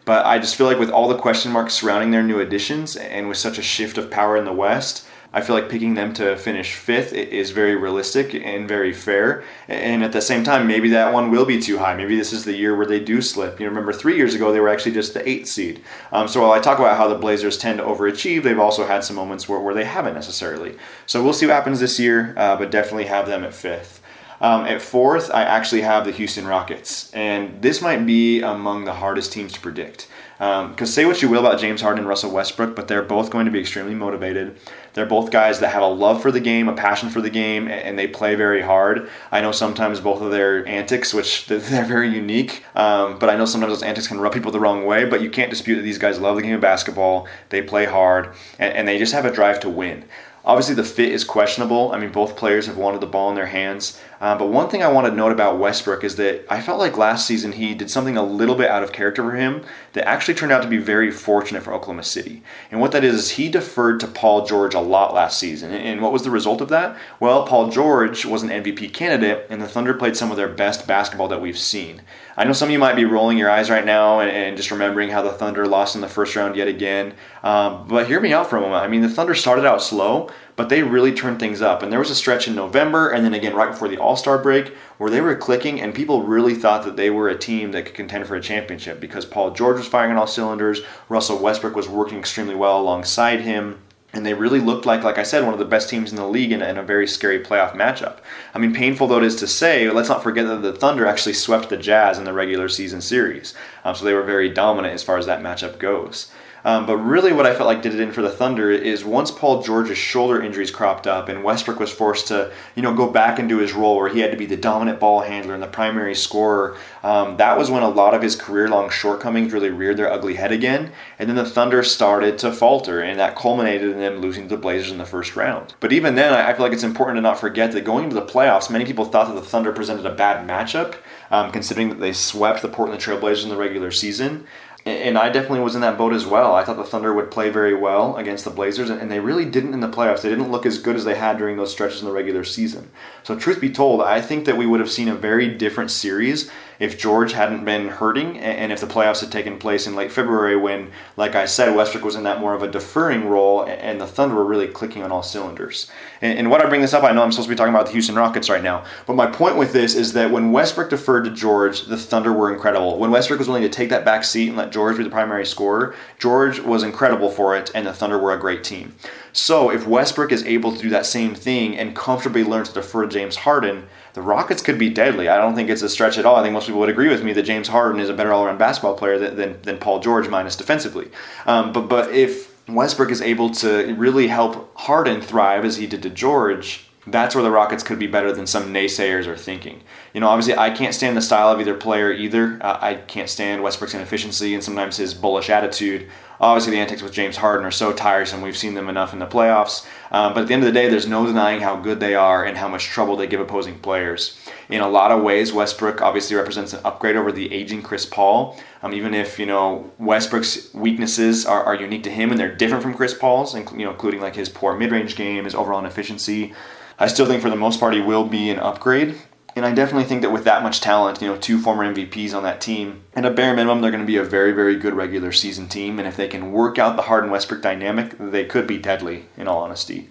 But I just feel like with all the question marks surrounding their new additions and with such a shift of power in the West, I feel like picking them to finish fifth is very realistic and very fair. And at the same time, maybe that one will be too high. Maybe this is the year where they do slip. You remember three years ago they were actually just the eighth seed. Um, so while I talk about how the Blazers tend to overachieve, they've also had some moments where, where they haven't necessarily. So we'll see what happens this year, uh, but definitely have them at fifth. Um, at fourth, I actually have the Houston Rockets, and this might be among the hardest teams to predict. Because um, say what you will about James Harden and Russell Westbrook, but they're both going to be extremely motivated. They're both guys that have a love for the game, a passion for the game, and they play very hard. I know sometimes both of their antics, which they're very unique, um, but I know sometimes those antics can rub people the wrong way. But you can't dispute that these guys love the game of basketball. They play hard, and, and they just have a drive to win. Obviously, the fit is questionable. I mean, both players have wanted the ball in their hands. Uh, but one thing I want to note about Westbrook is that I felt like last season he did something a little bit out of character for him that actually turned out to be very fortunate for Oklahoma City. And what that is, is he deferred to Paul George a lot last season. And what was the result of that? Well, Paul George was an MVP candidate, and the Thunder played some of their best basketball that we've seen. I know some of you might be rolling your eyes right now and, and just remembering how the Thunder lost in the first round yet again. Um, but hear me out for a moment. I mean, the Thunder started out slow, but they really turned things up. And there was a stretch in November and then again right before the All Star break where they were clicking, and people really thought that they were a team that could contend for a championship because Paul George was firing on all cylinders, Russell Westbrook was working extremely well alongside him. And they really looked like, like I said, one of the best teams in the league in, in a very scary playoff matchup. I mean, painful though it is to say, let's not forget that the Thunder actually swept the Jazz in the regular season series. Um, so they were very dominant as far as that matchup goes. Um, but really, what I felt like did it in for the Thunder is once Paul George's shoulder injuries cropped up and Westbrook was forced to, you know, go back into his role where he had to be the dominant ball handler and the primary scorer. Um, that was when a lot of his career-long shortcomings really reared their ugly head again, and then the Thunder started to falter, and that culminated in them losing to the Blazers in the first round. But even then, I feel like it's important to not forget that going into the playoffs, many people thought that the Thunder presented a bad matchup, um, considering that they swept the Portland Trailblazers in the regular season and I definitely was in that boat as well. I thought the Thunder would play very well against the Blazers, and they really didn't in the playoffs. They didn't look as good as they had during those stretches in the regular season. So, truth be told, I think that we would have seen a very different series if George hadn't been hurting and if the playoffs had taken place in late February when, like I said, Westbrook was in that more of a deferring role and the Thunder were really clicking on all cylinders. And, and what I bring this up, I know I'm supposed to be talking about the Houston Rockets right now, but my point with this is that when Westbrook deferred to George, the Thunder were incredible. When Westbrook was willing to take that back seat and let George be the primary scorer, George was incredible for it and the Thunder were a great team. So if Westbrook is able to do that same thing and comfortably learn to defer to James Harden, the Rockets could be deadly. I don't think it's a stretch at all. I think most people would agree with me that James Harden is a better all-around basketball player than, than, than Paul George minus defensively. Um, but but if Westbrook is able to really help Harden thrive as he did to George, that's where the Rockets could be better than some naysayers are thinking. You know, obviously, I can't stand the style of either player either. Uh, I can't stand Westbrook's inefficiency and sometimes his bullish attitude. Obviously, the antics with James Harden are so tiresome. We've seen them enough in the playoffs. Um, but at the end of the day, there's no denying how good they are and how much trouble they give opposing players. In a lot of ways, Westbrook obviously represents an upgrade over the aging Chris Paul. Um, even if you know Westbrook's weaknesses are, are unique to him and they're different from Chris Paul's, you know, including like his poor mid-range game, his overall inefficiency. I still think for the most part he will be an upgrade and I definitely think that with that much talent, you know, two former MVPs on that team, at a bare minimum, they're going to be a very, very good regular season team. And if they can work out the Harden Westbrook dynamic, they could be deadly, in all honesty.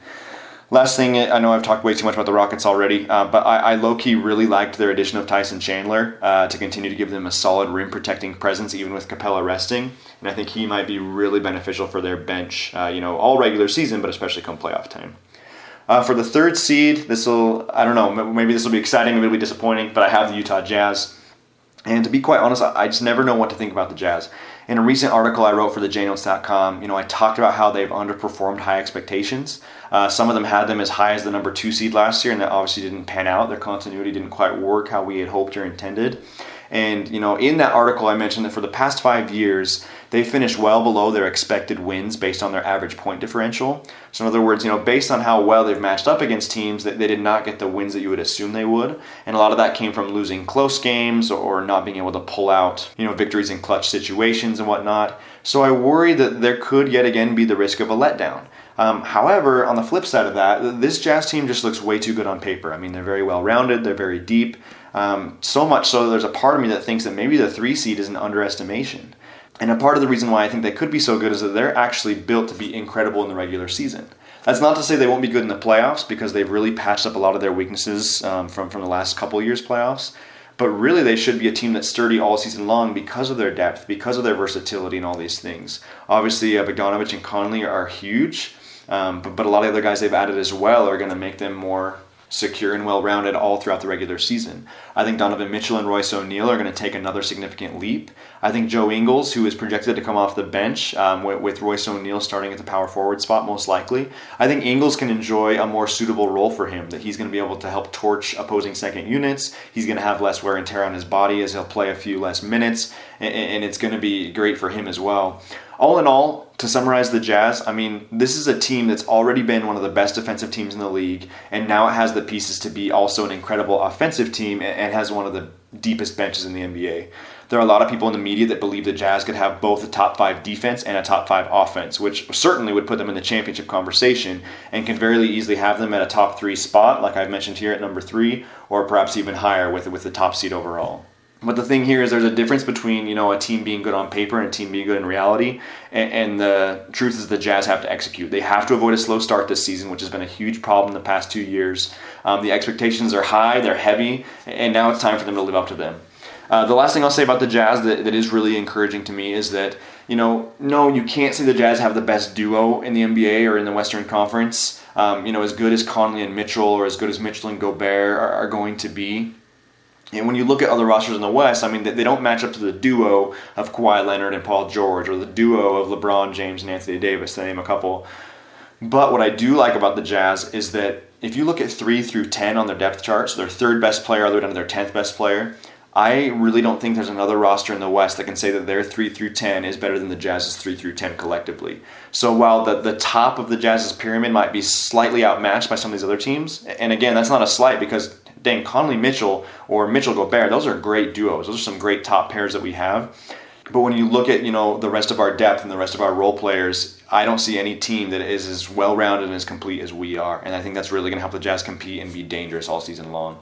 Last thing, I know I've talked way too much about the Rockets already, uh, but I, I low key really liked their addition of Tyson Chandler uh, to continue to give them a solid rim protecting presence, even with Capela resting. And I think he might be really beneficial for their bench, uh, you know, all regular season, but especially come playoff time. Uh, for the third seed, this will, I don't know, maybe this will be exciting, maybe it'll be disappointing, but I have the Utah Jazz. And to be quite honest, I just never know what to think about the Jazz. In a recent article I wrote for the JNotes.com, you know, I talked about how they've underperformed high expectations. Uh, some of them had them as high as the number two seed last year, and that obviously didn't pan out. Their continuity didn't quite work how we had hoped or intended. And you know, in that article, I mentioned that for the past five years, they finished well below their expected wins based on their average point differential. So, in other words, you know, based on how well they've matched up against teams, that they did not get the wins that you would assume they would, and a lot of that came from losing close games or not being able to pull out, you know, victories in clutch situations and whatnot. So, I worry that there could yet again be the risk of a letdown. Um, however, on the flip side of that, this Jazz team just looks way too good on paper. I mean, they're very well rounded, they're very deep. Um, so much so that there's a part of me that thinks that maybe the three seed is an underestimation. And a part of the reason why I think they could be so good is that they're actually built to be incredible in the regular season. That's not to say they won't be good in the playoffs because they've really patched up a lot of their weaknesses um, from, from the last couple years' playoffs. But really, they should be a team that's sturdy all season long because of their depth, because of their versatility, and all these things. Obviously, uh, Bogdanovich and Conley are huge, um, but, but a lot of the other guys they've added as well are going to make them more secure and well rounded all throughout the regular season. I think Donovan Mitchell and Royce O'Neale are going to take another significant leap. I think Joe Ingles, who is projected to come off the bench um, with, with, Royce O'Neale starting at the power forward spot, most likely, I think Ingles can enjoy a more suitable role for him. That he's going to be able to help torch opposing second units. He's going to have less wear and tear on his body as he'll play a few less minutes, and, and it's going to be great for him as well. All in all, to summarize the Jazz, I mean, this is a team that's already been one of the best defensive teams in the league, and now it has the pieces to be also an incredible offensive team and has one of the deepest benches in the NBA. There are a lot of people in the media that believe the Jazz could have both a top five defense and a top five offense, which certainly would put them in the championship conversation and can very easily have them at a top three spot, like I've mentioned here at number three, or perhaps even higher with, with the top seed overall. But the thing here is there's a difference between you know a team being good on paper and a team being good in reality, and, and, the truth is the Jazz have to execute. They have to avoid a slow start this season, which has been a huge problem the past two years. Um, the expectations are high, they're heavy, and now it's time for them to live up to them. Uh, the last thing I'll say about the Jazz that, that is really encouraging to me is that you know no you can't say the Jazz have the best duo in the NBA or in the Western Conference. Um, you know as good as Conley and Mitchell or as good as Mitchell and Gobert are, are going to be. And when you look at other rosters in the West, I mean, they don't match up to the duo of Kawhi Leonard and Paul George, or the duo of LeBron James and Anthony Davis, to name a couple. But what I do like about the Jazz is that if you look at 3 through 10 on their depth charts, their third best player, other than their 10th best player, I really don't think there's another roster in the West that can say that their 3 through 10 is better than the Jazz's 3 through 10 collectively. So while the, the top of the Jazz's pyramid might be slightly outmatched by some of these other teams, and again, that's not a slight because dang, Conley Mitchell or Mitchell Gobert, those are great duos. Those are some great top pairs that we have. But when you look at you know the rest of our depth and the rest of our role players, I don't see any team that is as well rounded and as complete as we are. And I think that's really going to help the Jazz compete and be dangerous all season long.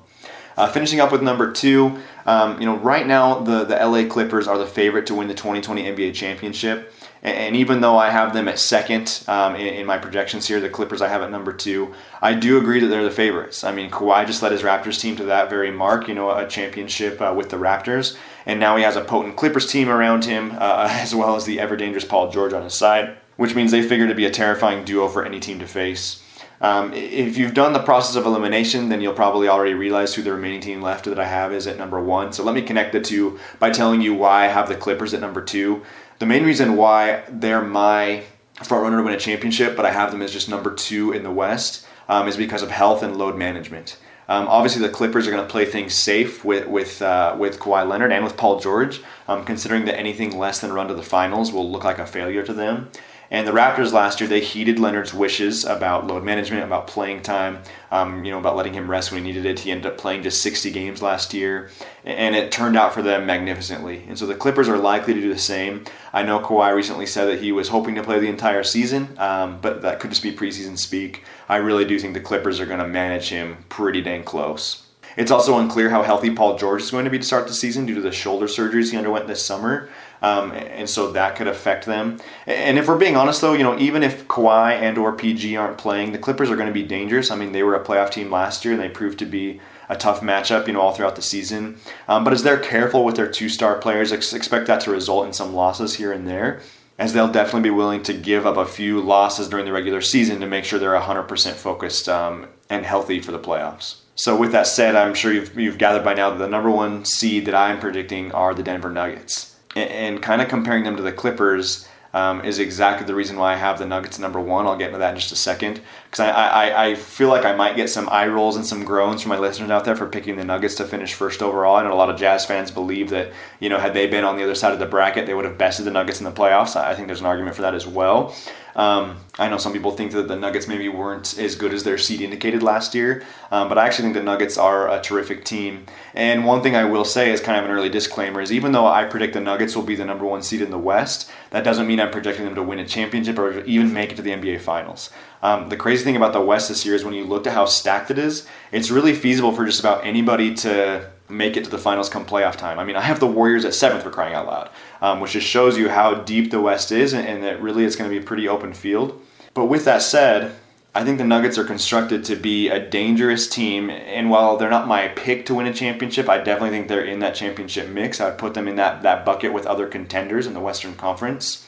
Uh, finishing up with number two, um, you know, right now the, the LA Clippers are the favorite to win the 2020 NBA championship. And even though I have them at second um, in, in, my projections here, the Clippers I have at number two, I do agree that they're the favorites. I mean, Kawhi just led his Raptors team to that very mark, you know, a championship uh, with the Raptors. And now he has a potent Clippers team around him, uh, as well as the ever dangerous Paul George on his side, which means they figure to be a terrifying duo for any team to face. Um, if you've done the process of elimination, then you'll probably already realize who the remaining team left that I have is at number one. So let me connect the two by telling you why I have the Clippers at number two. The main reason why they're my front runner to win a championship, but I have them as just number two in the West, um, is because of health and load management. Um, obviously, the Clippers are going to play things safe with with uh, with Kawhi Leonard and with Paul George, um, considering that anything less than a run to the finals will look like a failure to them. And the Raptors last year, they heeded Leonard's wishes about load management, about playing time, um, you know, about letting him rest when he needed it. He ended up playing just 60 games last year, and it turned out for them magnificently. And so the Clippers are likely to do the same. I know Kawhi recently said that he was hoping to play the entire season, um, but that could just be preseason speak. I really do think the Clippers are going to manage him pretty dang close. It's also unclear how healthy Paul George is going to be to start the season due to the shoulder surgeries he underwent this summer. Um, and so that could affect them. And if we're being honest, though, you know, even if Kawhi and or PG aren't playing, the Clippers are going to be dangerous. I mean, they were a playoff team last year, and they proved to be a tough matchup, you know, all throughout the season. Um, but as they're careful with their two-star players, ex- expect that to result in some losses here and there. As they'll definitely be willing to give up a few losses during the regular season to make sure they're 100% focused um, and healthy for the playoffs. So, with that said, I'm sure you've, you've gathered by now that the number one seed that I'm predicting are the Denver Nuggets and kind of comparing them to the Clippers um, is exactly the reason why I have the Nuggets number one. I'll get into that in just a second because I, I, I feel like I might get some eye rolls and some groans from my listeners out there for picking the Nuggets to finish first overall. I know a lot of Jazz fans believe that you know had they been on the other side of the bracket, they would have bested the Nuggets in the playoffs. I think there's an argument for that as well. Um, I know some people think that the Nuggets maybe weren't as good as their seed indicated last year, um, but I actually think the Nuggets are a terrific team. And one thing I will say as kind of an early disclaimer is even though I predict the Nuggets will be the number one seed in the West, that doesn't mean I'm projecting them to win a championship or even make it to the NBA Finals. Um, the crazy thing about the West this year is when you look at how stacked it is, it's really feasible for just about anybody to make it to the finals come playoff time. I mean, I have the Warriors at seventh for crying out loud, um, which just shows you how deep the West is and, and that really it's going to be a pretty open field. But with that said, I think the Nuggets are constructed to be a dangerous team, and while they're not my pick to win a championship, I definitely think they're in that championship mix. I'd put them in that, that bucket with other contenders in the Western Conference.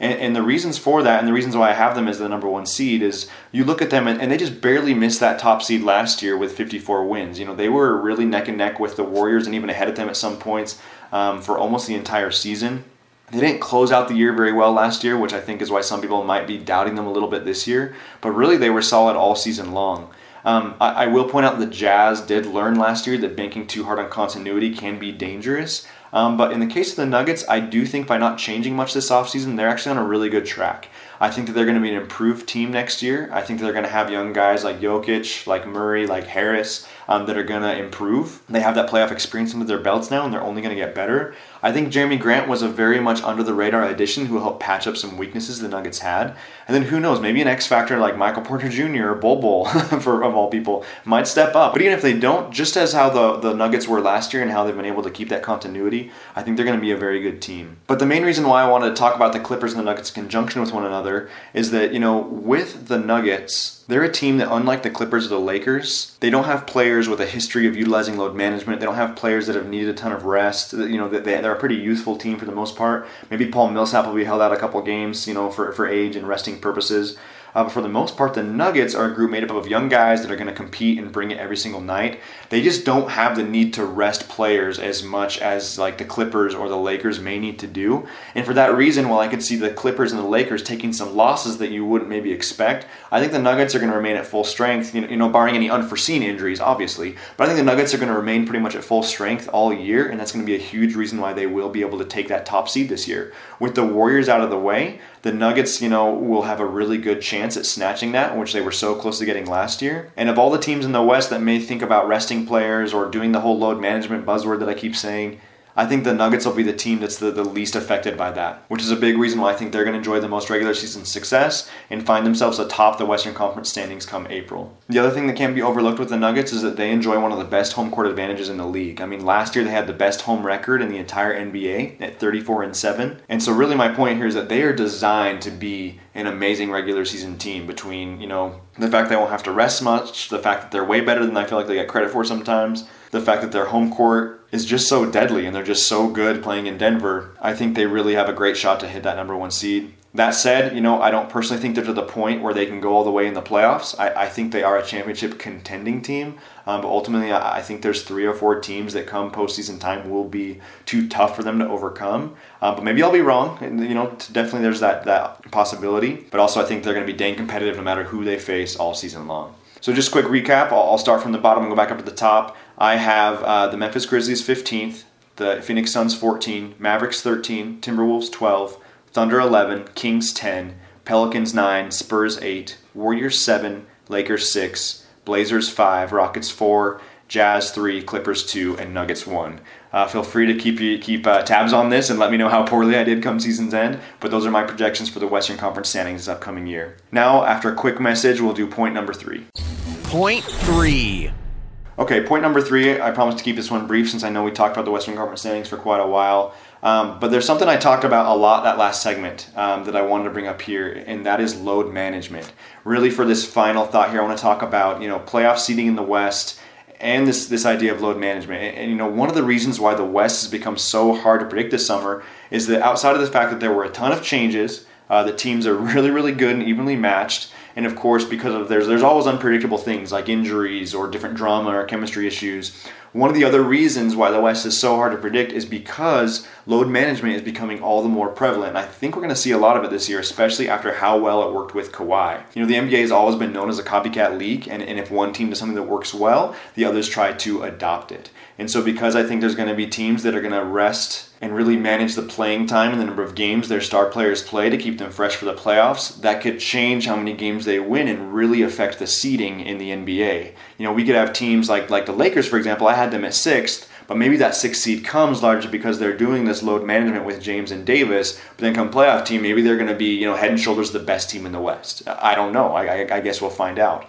And, and, the reasons for that, and the reasons why I have them as the number one seed, is you look at them and, and, they just barely missed that top seed last year with 54 wins. You know, they were really neck and neck with the Warriors and even ahead of them at some points um, for almost the entire season. They didn't close out the year very well last year, which I think is why some people might be doubting them a little bit this year. But really, they were solid all season long. Um, I, I, will point out the Jazz did learn last year that banking too hard on continuity can be dangerous. Um, but in the case of the Nuggets, I do think by not changing much this offseason, they're actually on a really good track. I think that they're going to be an improved team next year. I think they're going to have young guys like Jokic, like Murray, like Harris um, that are going to improve. They have that playoff experience under their belts now, and they're only going to get better. I think Jerami Grant was a very much under the radar addition who helped patch up some weaknesses the Nuggets had. And then who knows, maybe an X factor like Michael Porter Jr. or Bol Bol, for of all people, might step up. But even if they don't, just as how the, the Nuggets were last year and how they've been able to keep that continuity, I think they're going to be a very good team. But the main reason why I wanted to talk about the Clippers and the Nuggets in conjunction with one another is that, you know, with the Nuggets, they're a team that, unlike the Clippers or the Lakers, they don't have players with a history of utilizing load management. They don't have players that have needed a ton of rest. You know, they're a pretty youthful team for the most part. Maybe Paul Millsap will be held out a couple games, you know, for, for age and resting purposes. Uh, but for the most part, the Nuggets are a group made up of young guys that are going to compete and bring it every single night. They just don't have the need to rest players as much as like the Clippers or the Lakers may need to do. And for that reason, while I could see the Clippers and the Lakers taking some losses that you wouldn't maybe expect, I think the Nuggets are going to remain at full strength. You know, you know, barring any unforeseen injuries, obviously. But I think the Nuggets are going to remain pretty much at full strength all year, and that's going to be a huge reason why they will be able to take that top seed this year. With the Warriors out of the way, the Nuggets, you know, will have a really good chance at snatching that, which they were so close to getting last year. And of all the teams in the West that may think about resting players or doing the whole load management buzzword that I keep saying, I think the Nuggets will be the team that's the, the least affected by that, which is a big reason why I think they're going to enjoy the most regular season success and find themselves atop the Western Conference standings come April. The other thing that can't be overlooked with the Nuggets is that they enjoy one of the best home court advantages in the league. I mean, last year they had the best home record in the entire NBA at 34 and 7. And so really my point here is that they are designed to be an amazing regular season team between, you know, the fact they won't have to rest much, the fact that they're way better than I feel like they get credit for sometimes, the fact that their home court is just so deadly and they're just so good playing in Denver. I think they really have a great shot to hit that number one seed. That said, you know, I don't personally think they're to the point where they can go all the way in the playoffs. I, I think they are a championship contending team, um, but ultimately, I, I, think there's three or four teams that come postseason time will be too tough for them to overcome. Um, but maybe I'll be wrong. And, you know, definitely there's that that possibility. But also, I think they're going to be dang competitive no matter who they face all season long. So just quick recap. I'll, I'll start from the bottom and go back up to the top. I have uh, the Memphis Grizzlies 15th, the Phoenix Suns 14, Mavericks 13, Timberwolves 12, Thunder 11, Kings 10, Pelicans 9, Spurs 8, Warriors 7, Lakers 6, Blazers 5, Rockets 4, Jazz 3, Clippers 2, and Nuggets 1. Uh, feel free to keep keep uh, tabs on this and let me know how poorly I did come season's end. But those are my projections for the Western Conference standings this upcoming year. Now, after a quick message, we'll do point number three. Point three. Okay, point number three. I promise to keep this one brief since I know we talked about the Western Conference standings for quite a while. Um, but there's something I talked about a lot that last segment um, that I wanted to bring up here, and that is load management. Really, for this final thought here, I want to talk about you know playoff seeding in the West and this this idea of load management. And, and, you know, one of the reasons why the West has become so hard to predict this summer is that outside of the fact that there were a ton of changes, uh, the teams are really really good and evenly matched. And of course, because of there's there's always unpredictable things like injuries or different drama or chemistry issues. One of the other reasons why the West is so hard to predict is because load management is becoming all the more prevalent. I think we're going to see a lot of it this year, especially after how well it worked with Kawhi. You know, the NBA has always been known as a copycat league, and, and if one team does something that works well, the others try to adopt it. And so, because I think there's going to be teams that are going to rest and really manage the playing time and the number of games their star players play to keep them fresh for the playoffs, that could change how many games they win and really affect the seeding in the NBA. You know, we could have teams like like the Lakers, for example. I had them at sixth, but maybe that sixth seed comes largely because they're doing this load management with James and Davis. But then come playoff team, maybe they're going to be you know head and shoulders the best team in the West. I don't know. I, I, I guess we'll find out.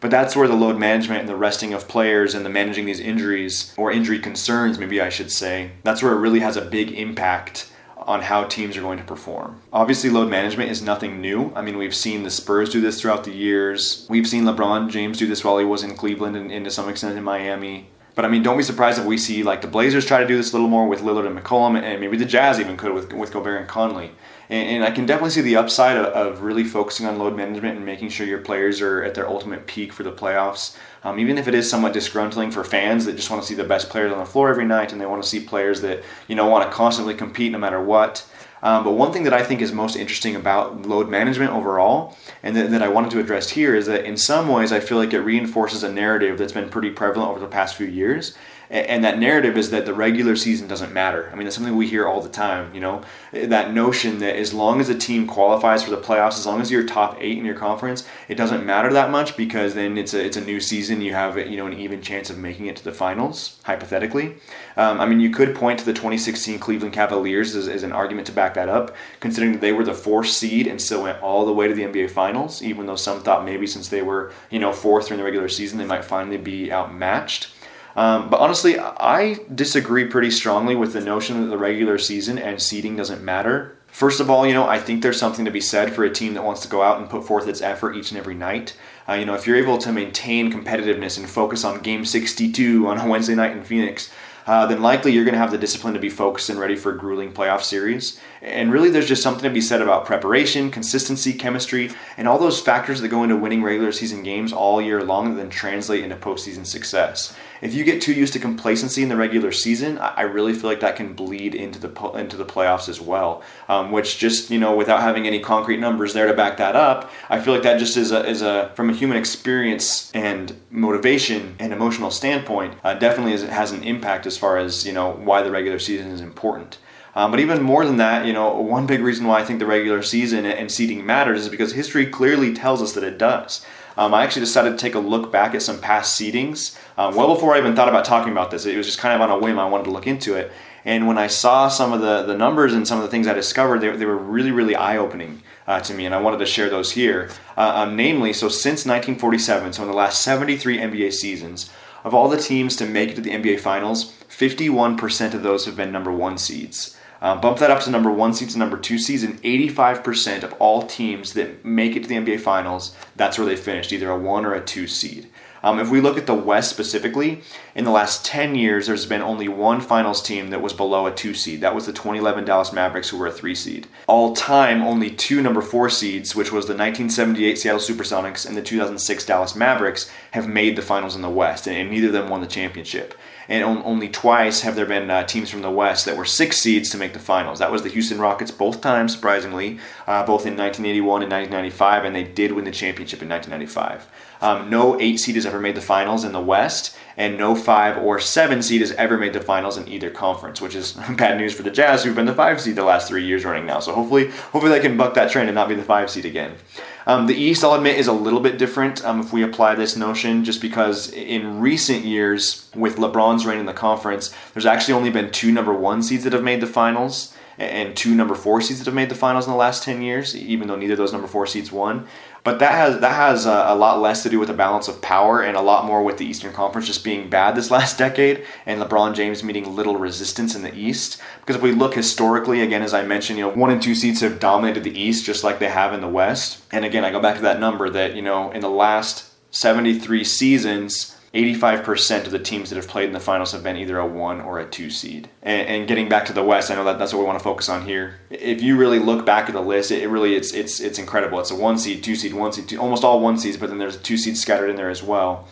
But that's where the load management and the resting of players and the managing these injuries or injury concerns, maybe I should say, that's where it really has a big impact on how teams are going to perform. Obviously, load management is nothing new. I mean, we've seen the Spurs do this throughout the years. We've seen LeBron James do this while he was in Cleveland and, and to some extent in Miami. But I mean, don't be surprised if we see like the Blazers try to do this a little more with Lillard and McCollum, and maybe the Jazz even could with with Gobert and Conley. And, and I can definitely see the upside of, of, really focusing on load management and making sure your players are at their ultimate peak for the playoffs. Um, even if it is somewhat disgruntling for fans that just want to see the best players on the floor every night and they want to see players that you know want to constantly compete no matter what. Um, but one thing that I think is most interesting about load management overall, and that, that, I wanted to address here, is that in some ways I feel like it reinforces a narrative that's been pretty prevalent over the past few years, and that narrative is that the regular season doesn't matter. I mean, that's something we hear all the time. You know, that notion that as long as a team qualifies for the playoffs, as long as you're top eight in your conference, it doesn't matter that much because then it's a it's a new season. You have you know an even chance of making it to the finals hypothetically. Um, I mean, you could point to the 2016 Cleveland Cavaliers as, as an argument to back that up, considering that they were the fourth seed and still went all the way to the NBA Finals, even though some thought maybe since they were you know fourth during the regular season they might finally be outmatched. Um, but honestly, I disagree pretty strongly with the notion that the regular season and seeding doesn't matter. First of all, you know, I think there's something to be said for a team that wants to go out and put forth its effort each and every night. Uh, you know, if you're able to maintain competitiveness and focus on game 62 on a Wednesday night in Phoenix, uh, then likely you're going to have the discipline to be focused and ready for a grueling playoff series. And really, there's just something to be said about preparation, consistency, chemistry, and all those factors that go into winning regular season games all year long that then translate into postseason success. If you get too used to complacency in the regular season, I really feel like that can bleed into the into the playoffs as well. Um, which just you know, without having any concrete numbers there to back that up, I feel like that just is a, is a from a human experience and motivation and emotional standpoint, uh, definitely is, has an impact as far as you know why the regular season is important. Um, but even more than that, you know, one big reason why I think the regular season and seeding matters is because history clearly tells us that it does. Um, I actually decided to take a look back at some past seedings um, well before I even thought about talking about this. It was just kind of on a whim. I wanted to look into it. And when I saw some of the, the numbers and some of the things I discovered, they, they were really, really eye opening uh, to me, and I wanted to share those here. Uh, um, namely, so since 1947, so in the last 73 NBA seasons, of all the teams to make it to the NBA Finals, 51% of those have been number one seeds. Um, bump that up to number one seeds and number two seeds, and 85% of all teams that make it to the NBA Finals, that's where they finished, either a one or a two seed. Um, if we look at the West specifically, in the last 10 years, there's been only one finals team that was below a two seed. That was the 2011 Dallas Mavericks, who were a three seed. All time, only two number four seeds, which was the 1978 Seattle Supersonics and the 2006 Dallas Mavericks, have made the finals in the West, and neither of them won the championship and only twice have there been uh, teams from the West that were six seeds to make the finals. That was the Houston Rockets both times, surprisingly, uh, both in 1981 and 1995, and they did win the championship in 1995. Um, no eight seed has ever made the finals in the West, and no five or seven seed has ever made the finals in either conference, which is bad news for the Jazz, who've been the five seed the last three years running now. So hopefully, hopefully they can buck that trend and not be the five seed again. Um, the East, I'll admit, is a little bit different um, if we apply this notion, just because in recent years, with LeBron's reign in the conference, there's actually only been two number one seeds that have made the finals and two number four seeds that have made the finals in the last 10 years, even though neither of those number four seeds won. But that has that has a, a, lot less to do with the balance of power and a lot more with the Eastern Conference just being bad this last decade and LeBron James meeting little resistance in the East. Because if we look historically, again, as I mentioned, you know, one and two seeds have dominated the East just like they have in the West. And again, I go back to that number that you know in the last 73 seasons 85% of the teams that have played in the finals have been either a one or a two seed. And, and, getting back to the West, I know that that's what we want to focus on here. If you really look back at the list, it, really it's it's it's incredible. It's a one seed, two seed, one seed, two, almost all one seeds, but then there's two seeds scattered in there as well.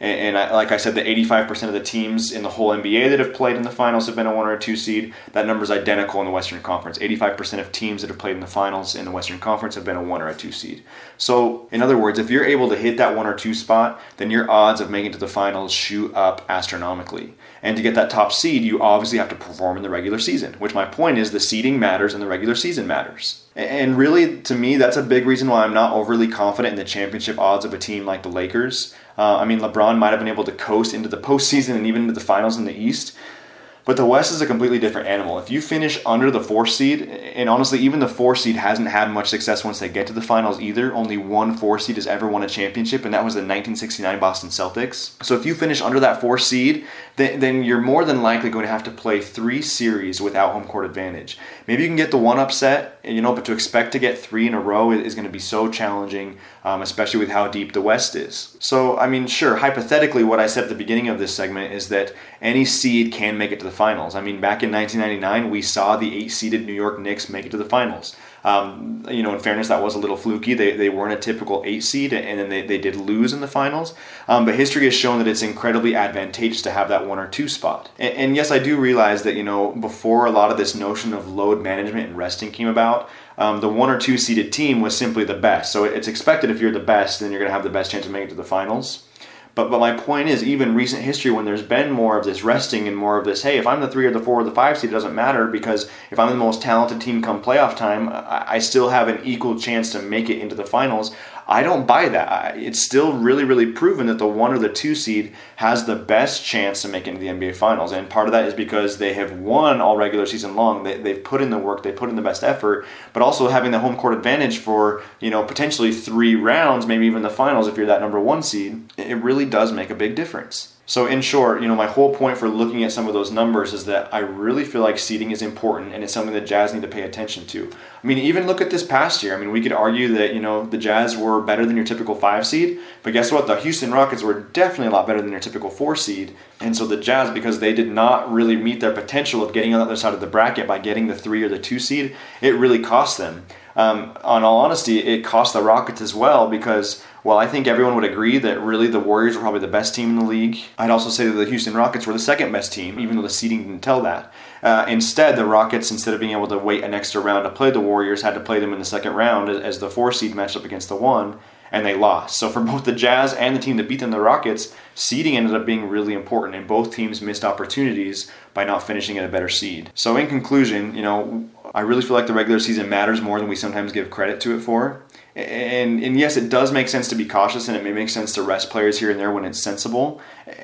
And, and I, like I said, the 85% of the teams in the whole NBA that have played in the finals have been a one or a two seed. That number is identical in the Western Conference. 85% of teams that have played in the finals in the Western Conference have been a one or a two seed. So, in other words, if you're able to hit that one or two spot, then your odds of making it to the finals shoot up astronomically. And to get that top seed, you obviously have to perform in the regular season, which my point is the seeding matters and the regular season matters. And really, to me, that's a big reason why I'm not overly confident in the championship odds of a team like the Lakers. Uh, I mean, LeBron might have been able to coast into the postseason and even into the finals in the East, but the West is a completely different animal. If you finish under the four seed, and honestly, even the four seed hasn't had much success once they get to the finals either. Only one four seed has ever won a championship, and that was the 1969 Boston Celtics. So if you finish under that four seed, then, then you're more than likely going to have to play three series without home court advantage. Maybe you can get the one upset, you know, but to expect to get three in a row is going to be so challenging, um, especially with how deep the West is. So, I mean, sure, hypothetically, what I said at the beginning of this segment is that any seed can make it to the finals. I mean, back in 1999, we saw the eight seeded New York Knicks make it to the finals. Um, you know, in fairness, that was a little fluky. They, they weren't a typical eight seed, and then they, they did lose in the finals. Um, but history has shown that it's incredibly advantageous to have that one or two spot. And, and, yes, I do realize that, you know, before a lot of this notion of load management and resting came about, um, the one or two seeded team was simply the best. So it's expected if you're the best, then you're going to have the best chance of making it to the finals. But but my point is, even recent history, when there's been more of this resting and more of this, hey, if I'm the three or the four or the five seed, it doesn't matter because if I'm the most talented team come playoff time, I, I still have an equal chance to make it into the finals. I don't buy that. It's still really, really proven that the one or the two seed has the best chance to make it into the NBA Finals. And part of that is because they have won all regular season long. They, they've put in the work, they put in the best effort, but also having the home court advantage for, you know, potentially three rounds, maybe even the finals if you're that number one seed, it really does make a big difference. So, in short, you know, my whole point for looking at some of those numbers is that I really feel like seeding is important and it's something that Jazz need to pay attention to. I mean, even look at this past year. I mean, we could argue that, you know, the Jazz were better than your typical five seed, but guess what? The Houston Rockets were definitely a lot better than your typical four seed. And so the Jazz, because they did not really meet their potential of getting on the other side of the bracket by getting the three or the two seed, it really cost them. Um, on all honesty, it cost the Rockets as well because well, I think everyone would agree that really the Warriors were probably the best team in the league. I'd also say that the Houston Rockets were the second best team, even though the seeding didn't tell that. Uh, instead, the Rockets, instead of being able to wait an extra round to play the Warriors, had to play them in the second round as the four seed matched up against the one, and they lost. So for both the Jazz and the team that beat them, the Rockets, seeding ended up being really important, and both teams missed opportunities by not finishing at a better seed. So in conclusion, you know, I really feel like the regular season matters more than we sometimes give credit to it for And, and yes, it does make sense to be cautious, and it may make sense to rest players here and there when it's sensible.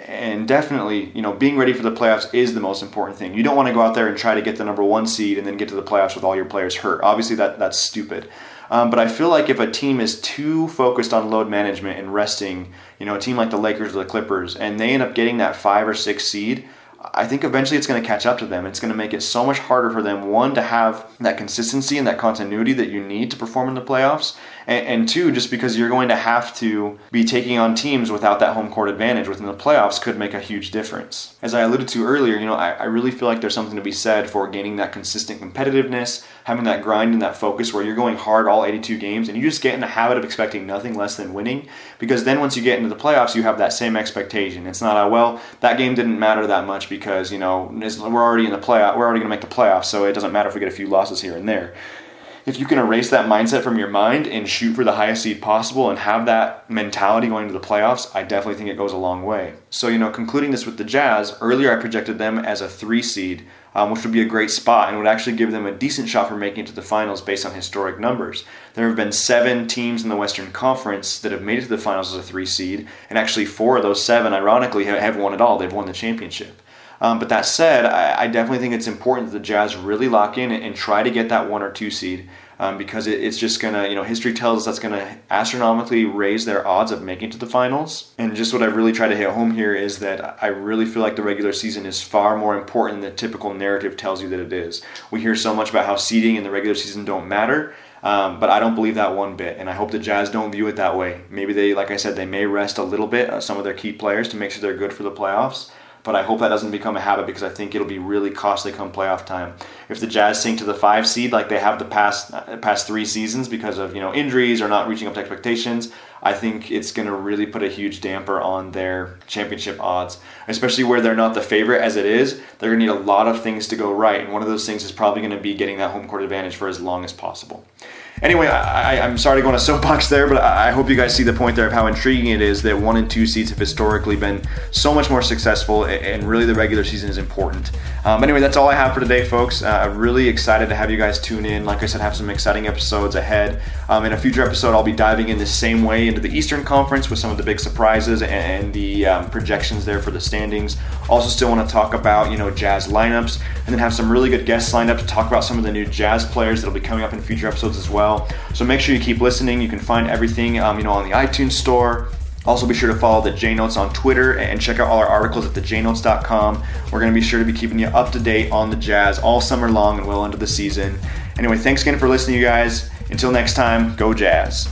And definitely, you know, being ready for the playoffs is the most important thing. You don't want to go out there and try to get the number one seed and then get to the playoffs with all your players hurt. Obviously, that that's stupid. Um, but I feel like if a team is too focused on load management and resting, you know, a team like the Lakers or the Clippers, and they end up getting that five or six seed, I think eventually it's going to catch up to them. It's going to make it so much harder for them, one, to have that consistency and that continuity that you need to perform in the playoffs, and, and, two, just because you're going to have to be taking on teams without that home court advantage within the playoffs could make a huge difference. As I alluded to earlier, you know, I, I really feel like there's something to be said for gaining that consistent competitiveness, having that grind and that focus where you're going hard all 82 games, and you just get in the habit of expecting nothing less than winning, because then once you get into the playoffs, you have that same expectation. It's not, a, well, that game didn't matter that much because, you know, we're already in the playoff, we're already going to make the playoffs, so it doesn't matter if we get a few losses here and there if you can erase that mindset from your mind and shoot for the highest seed possible and have that mentality going to the playoffs, I definitely think it goes a long way. So, you know, concluding this with the Jazz, earlier I projected them as a three seed, um, which would be a great spot and would actually give them a decent shot for making it to the finals based on historic numbers. There have been seven teams in the Western Conference that have made it to the finals as a three seed, and actually four of those seven, ironically, have won it all. They've won the championship. Um, but that said, I, I, definitely think it's important that the Jazz really lock in and, and try to get that one or two seed um, because it, it's just gonna, you know, history tells us that's gonna astronomically raise their odds of making to the finals. And just what I really try to hit home here is that I really feel like the regular season is far more important than the typical narrative tells you that it is. We hear so much about how seeding and the regular season don't matter. Um, but I don't believe that one bit, and I hope the Jazz don't view it that way. Maybe they, like I said, they may rest a little bit uh, some of their key players to make sure they're good for the playoffs but I hope that doesn't become a habit because I think it'll be really costly come playoff time. If the Jazz sink to the five seed like they have the past uh, past three seasons because of you know injuries or not reaching up to expectations, I think it's going to really put a huge damper on their championship odds, especially where they're not the favorite as it is. They're going to need a lot of things to go right, and one of those things is probably going to be getting that home court advantage for as long as possible. Anyway, I, am sorry to go on a soapbox there, but I, hope you guys see the point there of how intriguing it is that one and two seeds have historically been so much more successful, and really the regular season is important. Um, anyway, that's all I have for today, folks. Uh, I'm really excited to have you guys tune in. Like I said, have some exciting episodes ahead. Um, in a future episode, I'll be diving in the same way into the Eastern Conference with some of the big surprises and, and the um, projections there for the standings. Also, still want to talk about you know Jazz lineups, and then have some really good guests lined up to talk about some of the new Jazz players that'll be coming up in future episodes as well So make sure you keep listening. You can find everything, um, you know, on the iTunes store. Also, be sure to follow the J Notes on Twitter and check out all our articles at thejnotes.com. We're going to be sure to be keeping you up to date on the Jazz all summer long and well into the season. Anyway, thanks again for listening, you guys. Until next time, go Jazz.